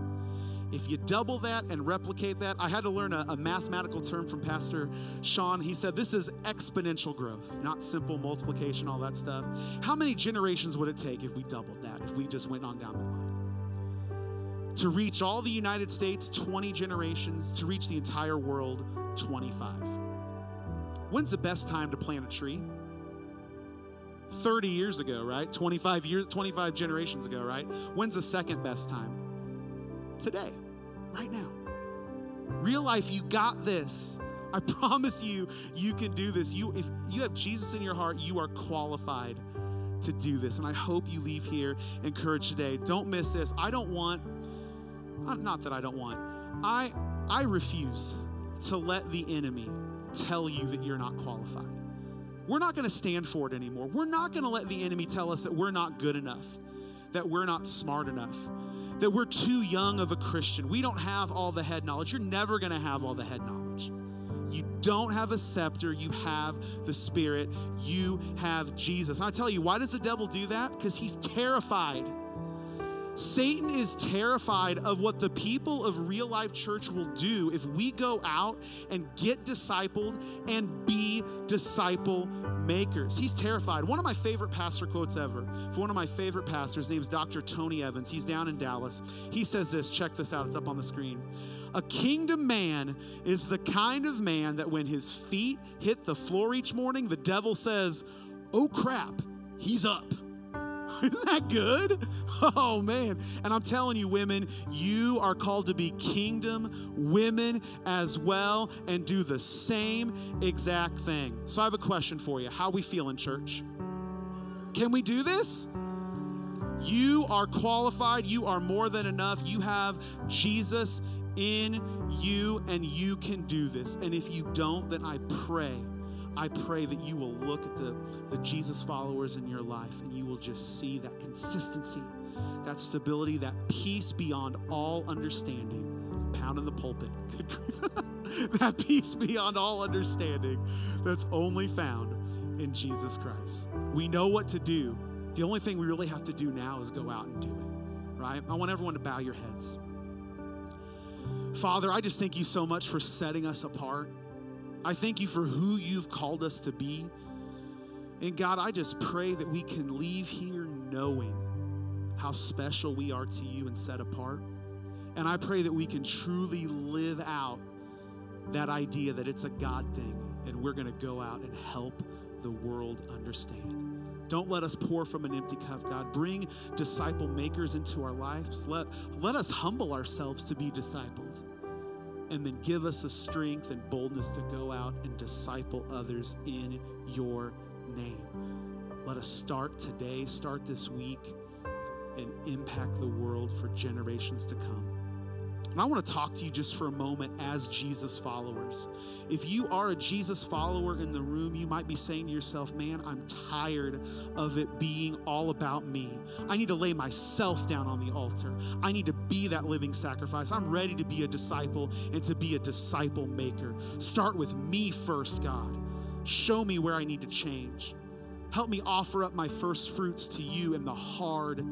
If you double that and replicate that, I had to learn a, a mathematical term from Pastor Sean. He said this is exponential growth, not simple multiplication, all that stuff. How many generations would it take if we doubled that, if we just went on down the line? To reach all the United States, 20 generations. To reach the entire world, 25. When's the best time to plant a tree? 30 years ago, right? 25 years, 25 generations ago, right? When's the second best time? Today, right now. Real life, you got this. I promise you, you can do this. You, if you have Jesus in your heart, you are qualified to do this. And I hope you leave here encouraged today. Don't miss this. I don't want, uh, not that I don't want, I, I refuse to let the enemy tell you that you're not qualified. We're not going to stand for it anymore. We're not going to let the enemy tell us that we're not good enough, that we're not smart enough, that we're too young of a Christian. We don't have all the head knowledge. You're never going to have all the head knowledge. You don't have a scepter, you have the Spirit, you have Jesus. And I tell you, why does the devil do that? Because he's terrified. Satan is terrified of what the people of real life church will do if we go out and get discipled and be disciple makers. He's terrified. One of my favorite pastor quotes ever for one of my favorite pastors, named Dr. Tony Evans. He's down in Dallas. He says this check this out, it's up on the screen. A kingdom man is the kind of man that when his feet hit the floor each morning, the devil says, Oh crap, he's up. Isn't that good? Oh man. And I'm telling you, women, you are called to be kingdom women as well and do the same exact thing. So I have a question for you. How we feel in church? Can we do this? You are qualified. You are more than enough. You have Jesus in you, and you can do this. And if you don't, then I pray I pray that you will look at the, the Jesus followers in your life and you will just see that consistency, that stability, that peace beyond all understanding. I'm pounding the pulpit. That peace beyond all understanding that's only found in Jesus Christ. We know what to do. The only thing we really have to do now is go out and do it, right? I want everyone to bow your heads. Father, I just thank you so much for setting us apart. I thank you for who you've called us to be. And God, I just pray that we can leave here knowing how special we are to you and set apart. And I pray that we can truly live out that idea that it's a God thing and we're going to go out and help the world understand. Don't let us pour from an empty cup, God. Bring disciple makers into our lives. Let, let us humble ourselves to be discipled and then give us the strength and boldness to go out and disciple others in your name. Let us start today, start this week, and impact the world for generations to come. And I want to talk to you just for a moment as Jesus followers. If you are a Jesus follower in the room, you might be saying to yourself, Man, I'm tired of it being all about me. I need to lay myself down on the altar. I need to be that living sacrifice. I'm ready to be a disciple and to be a disciple maker. Start with me first, God. Show me where I need to change. Help me offer up my first fruits to you in the hard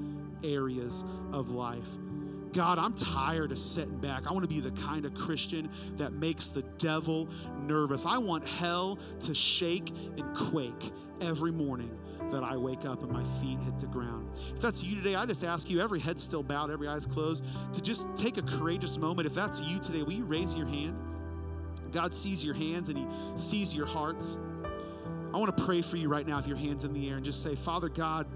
areas of life. God, I'm tired of sitting back. I want to be the kind of Christian that makes the devil nervous. I want hell to shake and quake every morning that I wake up and my feet hit the ground. If that's you today, I just ask you, every head still bowed, every eyes closed, to just take a courageous moment. If that's you today, will you raise your hand? God sees your hands and He sees your hearts. I want to pray for you right now if your hands in the air and just say, Father God,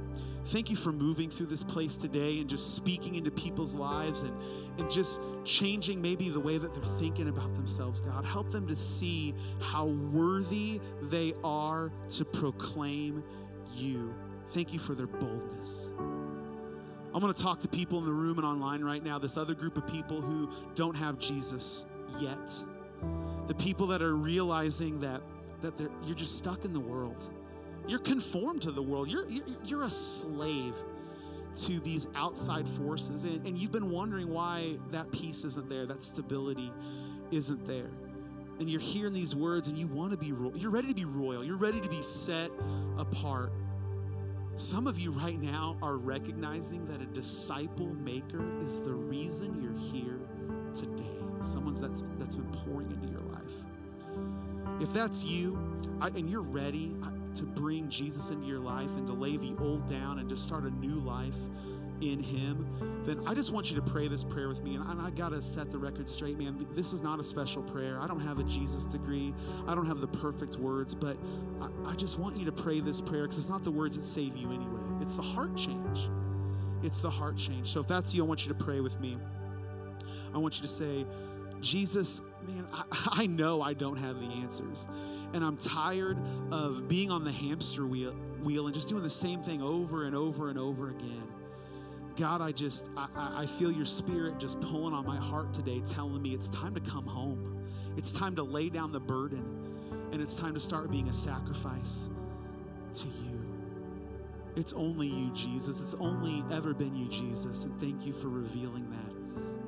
thank you for moving through this place today and just speaking into people's lives and, and just changing maybe the way that they're thinking about themselves, God. Help them to see how worthy they are to proclaim you. Thank you for their boldness. I'm going to talk to people in the room and online right now, this other group of people who don't have Jesus yet. The people that are realizing that that you're just stuck in the world. You're conformed to the world. You're, you're, you're a slave to these outside forces. And, and you've been wondering why that peace isn't there, that stability isn't there. And you're hearing these words and you want to be royal. You're ready to be royal. You're ready to be set apart. Some of you right now are recognizing that a disciple maker is the reason you're here today. Someone that's, that's been pouring into your life. If that's you I, and you're ready I- to bring Jesus into your life and to lay the old down and to start a new life in Him, then I just want you to pray this prayer with me. And I, I got to set the record straight, man. This is not a special prayer. I don't have a Jesus degree, I don't have the perfect words, but I, I just want you to pray this prayer because it's not the words that save you anyway, it's the heart change. It's the heart change. So if that's you, I want you to pray with me. I want you to say, Jesus, man, I, I know I don't have the answers. And I'm tired of being on the hamster wheel, wheel and just doing the same thing over and over and over again. God, I just, I, I feel your spirit just pulling on my heart today, telling me it's time to come home. It's time to lay down the burden, and it's time to start being a sacrifice to you. It's only you, Jesus. It's only ever been you, Jesus. And thank you for revealing that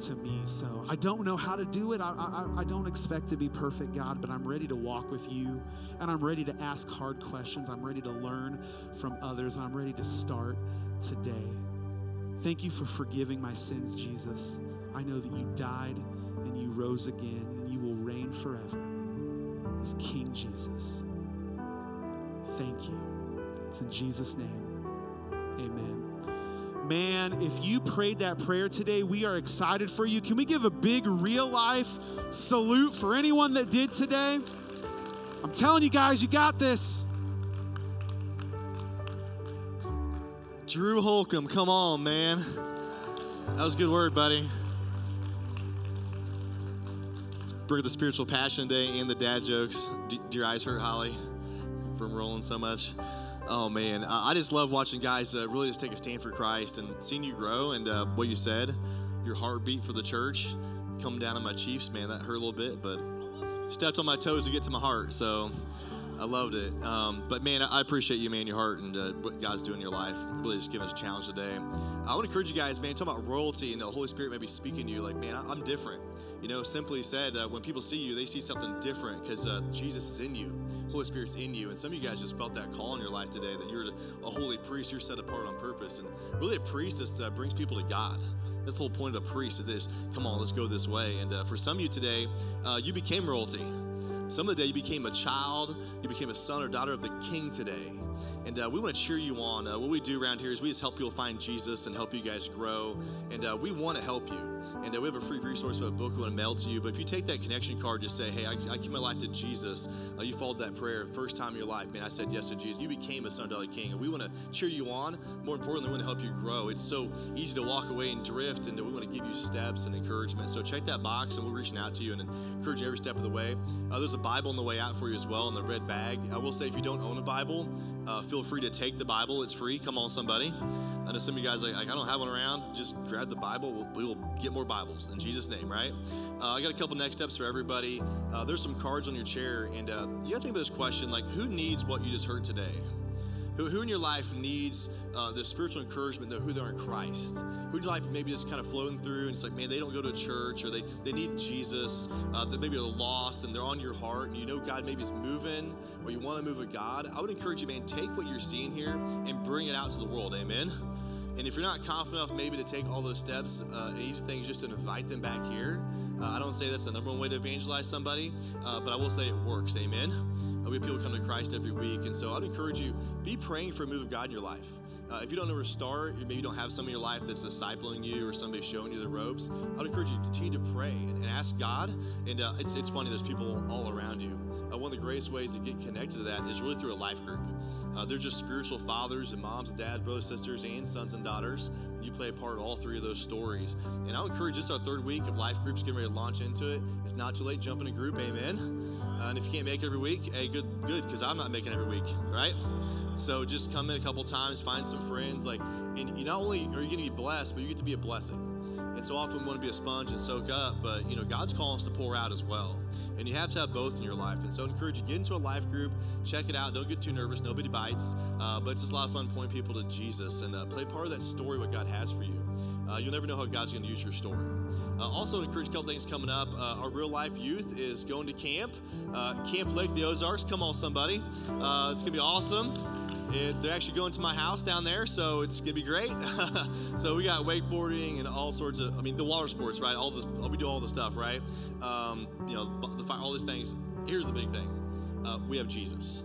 to me. So I don't know how to do it. I, I, I don't expect to be perfect, God, but I'm ready to walk with you and I'm ready to ask hard questions. I'm ready to learn from others. I'm ready to start today. Thank you for forgiving my sins, Jesus. I know that you died and you rose again and you will reign forever as King Jesus. Thank you. It's in Jesus' name. Amen. Man, if you prayed that prayer today, we are excited for you. Can we give a big real life salute for anyone that did today? I'm telling you guys, you got this. Drew Holcomb, come on, man. That was a good word, buddy. Bring the spiritual passion day and the dad jokes. Do, your eyes hurt, Holly, from rolling so much? Oh man, I just love watching guys uh, really just take a stand for Christ and seeing you grow. And uh, what you said, your heartbeat for the church, come down on my Chiefs, man. That hurt a little bit, but stepped on my toes to get to my heart. So I loved it. Um, but man, I appreciate you, man, your heart and uh, what God's doing in your life. Really just giving us a challenge today. I want to encourage you guys, man, talking about royalty and the Holy Spirit maybe speaking to you. Like, man, I- I'm different. You know, simply said, uh, when people see you, they see something different because uh, Jesus is in you. Holy Spirit's in you. And some of you guys just felt that call in your life today that you're a holy priest, you're set apart on purpose. And really, a priest just uh, brings people to God. That's the whole point of a priest is this come on, let's go this way. And uh, for some of you today, uh, you became royalty. Some of the day you became a child, you became a son or daughter of the king today. And uh, we want to cheer you on. Uh, what we do around here is we just help people find Jesus and help you guys grow. And uh, we want to help you. And uh, we have a free resource, we have a book we want to mail to you. But if you take that connection card, just say, hey, I, I give my life to Jesus. Uh, you followed that prayer first time in your life. Man, I said yes to Jesus. You became a son of king. And we want to cheer you on. More importantly, we want to help you grow. It's so easy to walk away and drift. And we want to give you steps and encouragement. So check that box and we're reaching out to you and encourage you every step of the way. Uh, there's a Bible on the way out for you as well in the red bag. I will say if you don't own a Bible, uh, feel free to take the Bible. It's free. Come on, somebody. I know some of you guys like, I don't have one around. Just grab the Bible. We'll, we will get more Bibles in Jesus' name, right? Uh, I got a couple next steps for everybody. Uh, there's some cards on your chair, and uh, you got to think about this question: like, who needs what you just heard today? Who, who in your life needs uh, the spiritual encouragement of who they are in Christ? Who in your life maybe just kind of floating through and it's like, man, they don't go to church or they, they need Jesus. Uh, that maybe they're lost and they're on your heart and you know God maybe is moving or you want to move with God. I would encourage you, man, take what you're seeing here and bring it out to the world. Amen. And if you're not confident enough maybe to take all those steps, uh, easy thing is just to invite them back here. Uh, I don't say that's the number one way to evangelize somebody, uh, but I will say it works. Amen. Uh, we have people come to Christ every week, and so I'd encourage you be praying for a move of God in your life. Uh, if you don't know where to start, maybe you don't have someone in your life that's discipling you or somebody showing you the ropes, I'd encourage you to continue to pray and, and ask God. And uh, it's, it's funny, there's people all around you. Uh, one of the greatest ways to get connected to that is really through a life group. Uh, they're just spiritual fathers and moms, dads, brothers, sisters, and sons and daughters. You play a part in all three of those stories. And I'll encourage this our third week of life groups getting ready to launch into it. It's not too late. Jump in a group. Amen. Uh, and if you can't make every week, hey, good, good, because I'm not making every week, right? So just come in a couple times, find some friends, like, and you not only are you going to be blessed, but you get to be a blessing. And so often we want to be a sponge and soak up, but you know, God's calling us to pour out as well. And you have to have both in your life. And so I encourage you, to get into a life group, check it out. Don't get too nervous. Nobody bites. Uh, but it's just a lot of fun pointing people to Jesus and uh, play part of that story, what God has for you. Uh, you'll never know how God's going to use your story. Uh, also, encourage a couple things coming up. Uh, our real life youth is going to camp, uh, Camp Lake, the Ozarks. Come on, somebody. It's going to be awesome. It, they're actually going to my house down there, so it's gonna be great. so we got wakeboarding and all sorts of, I mean, the water sports, right? All this, we do all the stuff, right? Um, you know, the fire, all these things. Here's the big thing: uh, we have Jesus.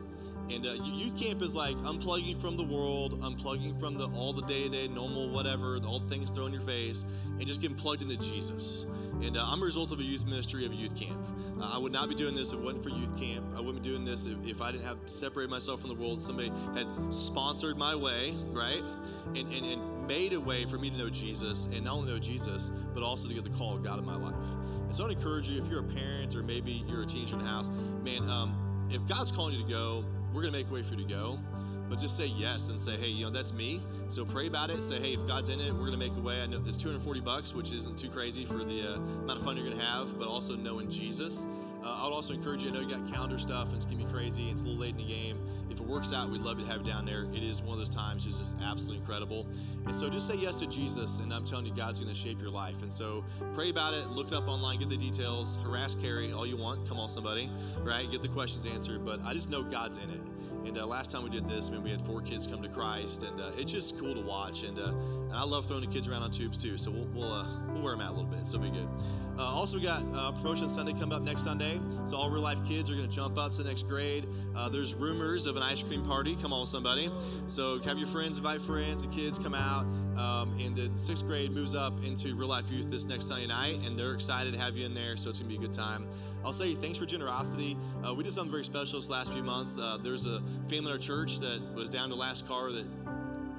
And uh, youth camp is like unplugging from the world, unplugging from the all the day-to-day normal whatever, all the things thrown in your face, and just getting plugged into Jesus. And uh, I'm a result of a youth ministry of youth camp. Uh, I would not be doing this if it wasn't for youth camp. I wouldn't be doing this if, if I didn't have separated myself from the world. Somebody had sponsored my way, right? And, and, and made a way for me to know Jesus, and not only know Jesus, but also to get the call of God in my life. And so I'd encourage you, if you're a parent or maybe you're a teenager in the house, man, um, if God's calling you to go, we're going to make a way for you to go. But just say yes and say, hey, you know, that's me. So pray about it. Say, hey, if God's in it, we're going to make a way. I know it's 240 bucks, which isn't too crazy for the uh, amount of fun you're going to have, but also knowing Jesus. Uh, I would also encourage you. I know you got calendar stuff, and it's gonna be crazy. And it's a little late in the game. If it works out, we'd love to have you down there. It is one of those times, it's just absolutely incredible. And so, just say yes to Jesus, and I'm telling you, God's gonna shape your life. And so, pray about it. Look it up online. Get the details. Harass Carrie all you want. Come on, somebody, right? Get the questions answered. But I just know God's in it. And uh, last time we did this, I mean, we had four kids come to Christ, and uh, it's just cool to watch. And, uh, and I love throwing the kids around on tubes too. So we'll we'll, uh, we'll wear them out a little bit. So it'll be good. Uh, also, we got promotion Sunday coming up next Sunday. So all real life kids are going to jump up to the next grade. Uh, there's rumors of an ice cream party. Come on, somebody. So have your friends, invite friends, the kids come out. Um, and the sixth grade moves up into real life youth this next Sunday night, and they're excited to have you in there. So it's going to be a good time. I'll say thanks for generosity. Uh, we did something very special this last few months. Uh, there's a family in our church that was down to last car that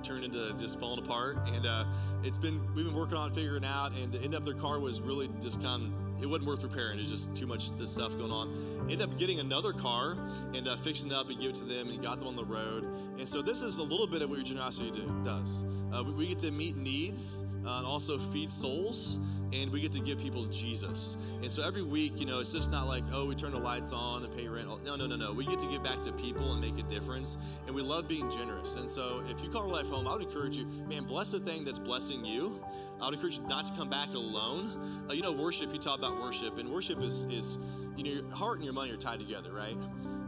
turned into just falling apart. And uh, it's been we've been working on figuring out. And to end up their car was really just kind of it wasn't worth repairing. It was just too much stuff going on. Ended up getting another car and uh, fixing it up and give it to them and got them on the road. And so this is a little bit of what your generosity do, does. Uh, we, we, get to meet needs uh, and also feed souls and we get to give people Jesus. And so every week, you know, it's just not like, oh, we turn the lights on and pay rent. No, no, no, no. We get to give back to people and make a difference. And we love being generous. And so if you call Life home, I would encourage you, man, bless the thing that's blessing you. I would encourage you not to come back alone. Uh, you know, worship, you talk about worship, and worship is, is, you know, your heart and your money are tied together, right?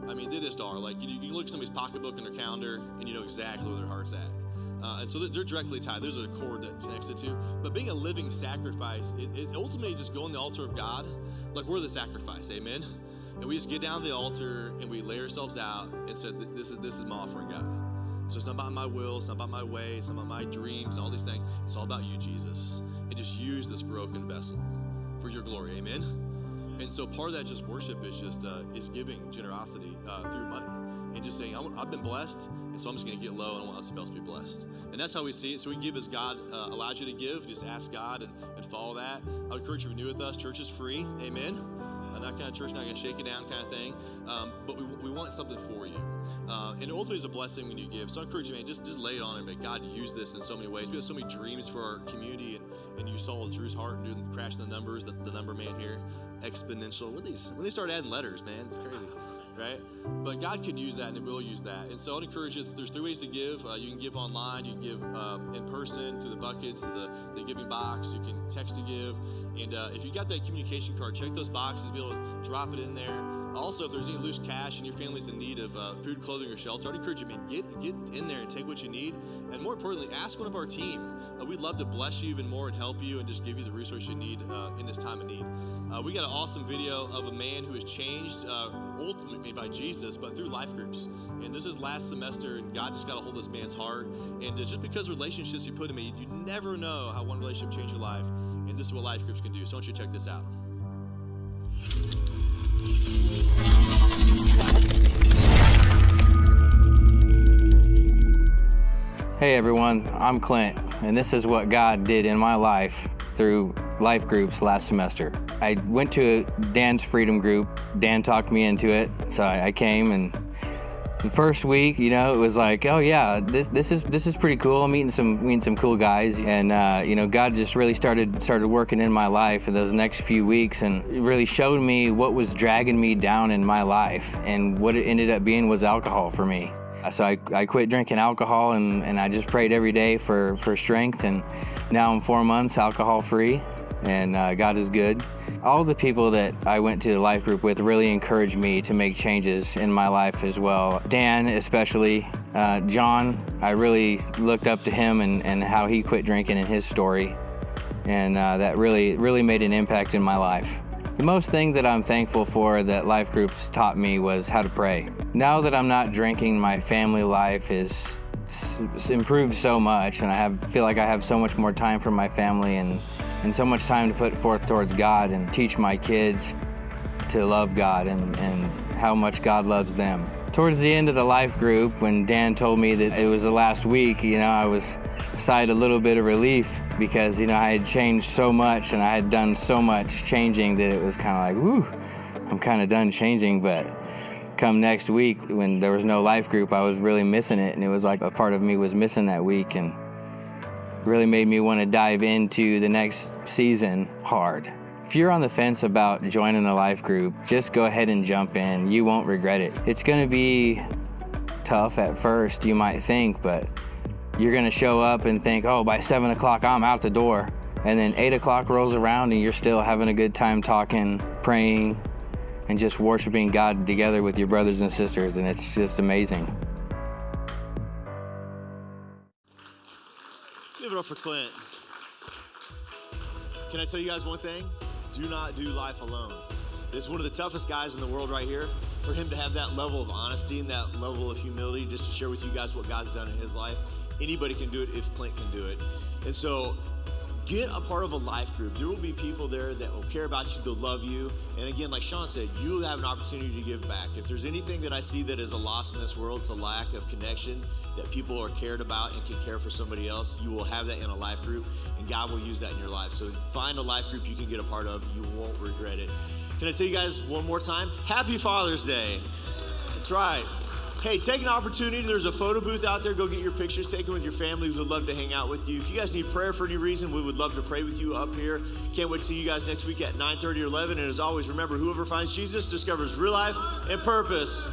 I mean, they just are. Like, you, you look at somebody's pocketbook and their calendar, and you know exactly where their heart's at. Uh, and so they're directly tied. There's a cord that connects the two. But being a living sacrifice, it ultimately just go on the altar of God. Like we're the sacrifice, amen. And we just get down to the altar and we lay ourselves out and said, "This is this is my offering, God." So it's not about my will, it's not about my way, it's not about my dreams and all these things. It's all about you, Jesus. And just use this broken vessel for your glory, amen. And so part of that just worship is just uh, is giving generosity uh, through money and just saying, I've been blessed, and so I'm just going to get low and I want somebody else to be blessed. And that's how we see it. So we give as God uh, allows you to give. Just ask God and, and follow that. I would encourage you to renew with us. Church is free. Amen. Uh, not kind of church, not going to shake it down kind of thing. Um, but we, we want something for you. Uh, and ultimately, it's a blessing when you give. So I encourage you, man, just, just lay it on him. May God use this in so many ways. We have so many dreams for our community, and, and you saw Drew's heart and doing crashing the numbers, the, the number man here, exponential. When these when they start adding letters, man, it's crazy right? But God can use that and He will use that. And so I'd encourage you, there's three ways to give. Uh, you can give online, you can give um, in person through the buckets, to the, the giving box, you can text to give. And uh, if you got that communication card, check those boxes, be able to drop it in there. Also, if there's any loose cash and your family's in need of uh, food, clothing, or shelter, I'd encourage you, man, get get in there and take what you need. And more importantly, ask one of our team. Uh, we'd love to bless you even more and help you and just give you the resource you need uh, in this time of need. Uh, we got an awesome video of a man who was changed uh, ultimately by Jesus, but through life groups. And this is last semester, and God just got a hold of this man's heart. And just because relationships you put in me, you never know how one relationship changed your life. And this is what life groups can do. So I want you to check this out. Hey everyone, I'm Clint, and this is what God did in my life through life groups last semester. I went to Dan's Freedom Group. Dan talked me into it, so I, came and The first week, you know, it was like, oh yeah, this this is this is pretty cool. I'm meeting some meeting some cool guys, and uh, you know, God just really started started working in my life in those next few weeks, and really showed me what was dragging me down in my life, and what it ended up being was alcohol for me. So I, I quit drinking alcohol, and, and I just prayed every day for for strength, and now I'm four months alcohol free, and uh, God is good. All the people that I went to the life group with really encouraged me to make changes in my life as well. Dan, especially, uh, John, I really looked up to him and, and how he quit drinking in his story, and uh, that really, really made an impact in my life. The most thing that I'm thankful for that life groups taught me was how to pray. Now that I'm not drinking, my family life is improved so much, and I have feel like I have so much more time for my family and and so much time to put forth towards God and teach my kids to love God and, and how much God loves them. Towards the end of the life group, when Dan told me that it was the last week, you know, I was sighed a little bit of relief because, you know, I had changed so much and I had done so much changing that it was kind of like, whew, I'm kind of done changing. But come next week, when there was no life group, I was really missing it. And it was like a part of me was missing that week. And really made me want to dive into the next season hard. If you're on the fence about joining a life group, just go ahead and jump in. You won't regret it. It's going to be tough at first, you might think, but you're going to show up and think, oh, by seven o'clock, I'm out the door. And then eight o'clock rolls around and you're still having a good time talking, praying, and just worshiping God together with your brothers and sisters. And it's just amazing. Give it up for Clint. Can I tell you guys one thing? Do not do life alone. This is one of the toughest guys in the world right here. For him to have that level of honesty and that level of humility, just to share with you guys what God's done in his life, anybody can do it if Clint can do it. And so get a part of a life group. There will be people there that will care about you, they'll love you. And again, like Sean said, you have an opportunity to give back. If there's anything that I see that is a loss in this world, it's a lack of connection, that people are cared about and can care for somebody else. You will have that in a life group, and God will use that in your life. So find a life group you can get a part of. You won't regret it. Can I tell you guys one more time? Happy Father's Day. That's right. Hey, take an opportunity. There's a photo booth out there. Go get your pictures taken with your family. We would love to hang out with you. If you guys need prayer for any reason, we would love to pray with you up here. Can't wait to see you guys next week at 9:30 or 11. And as always, remember, whoever finds Jesus discovers real life and purpose.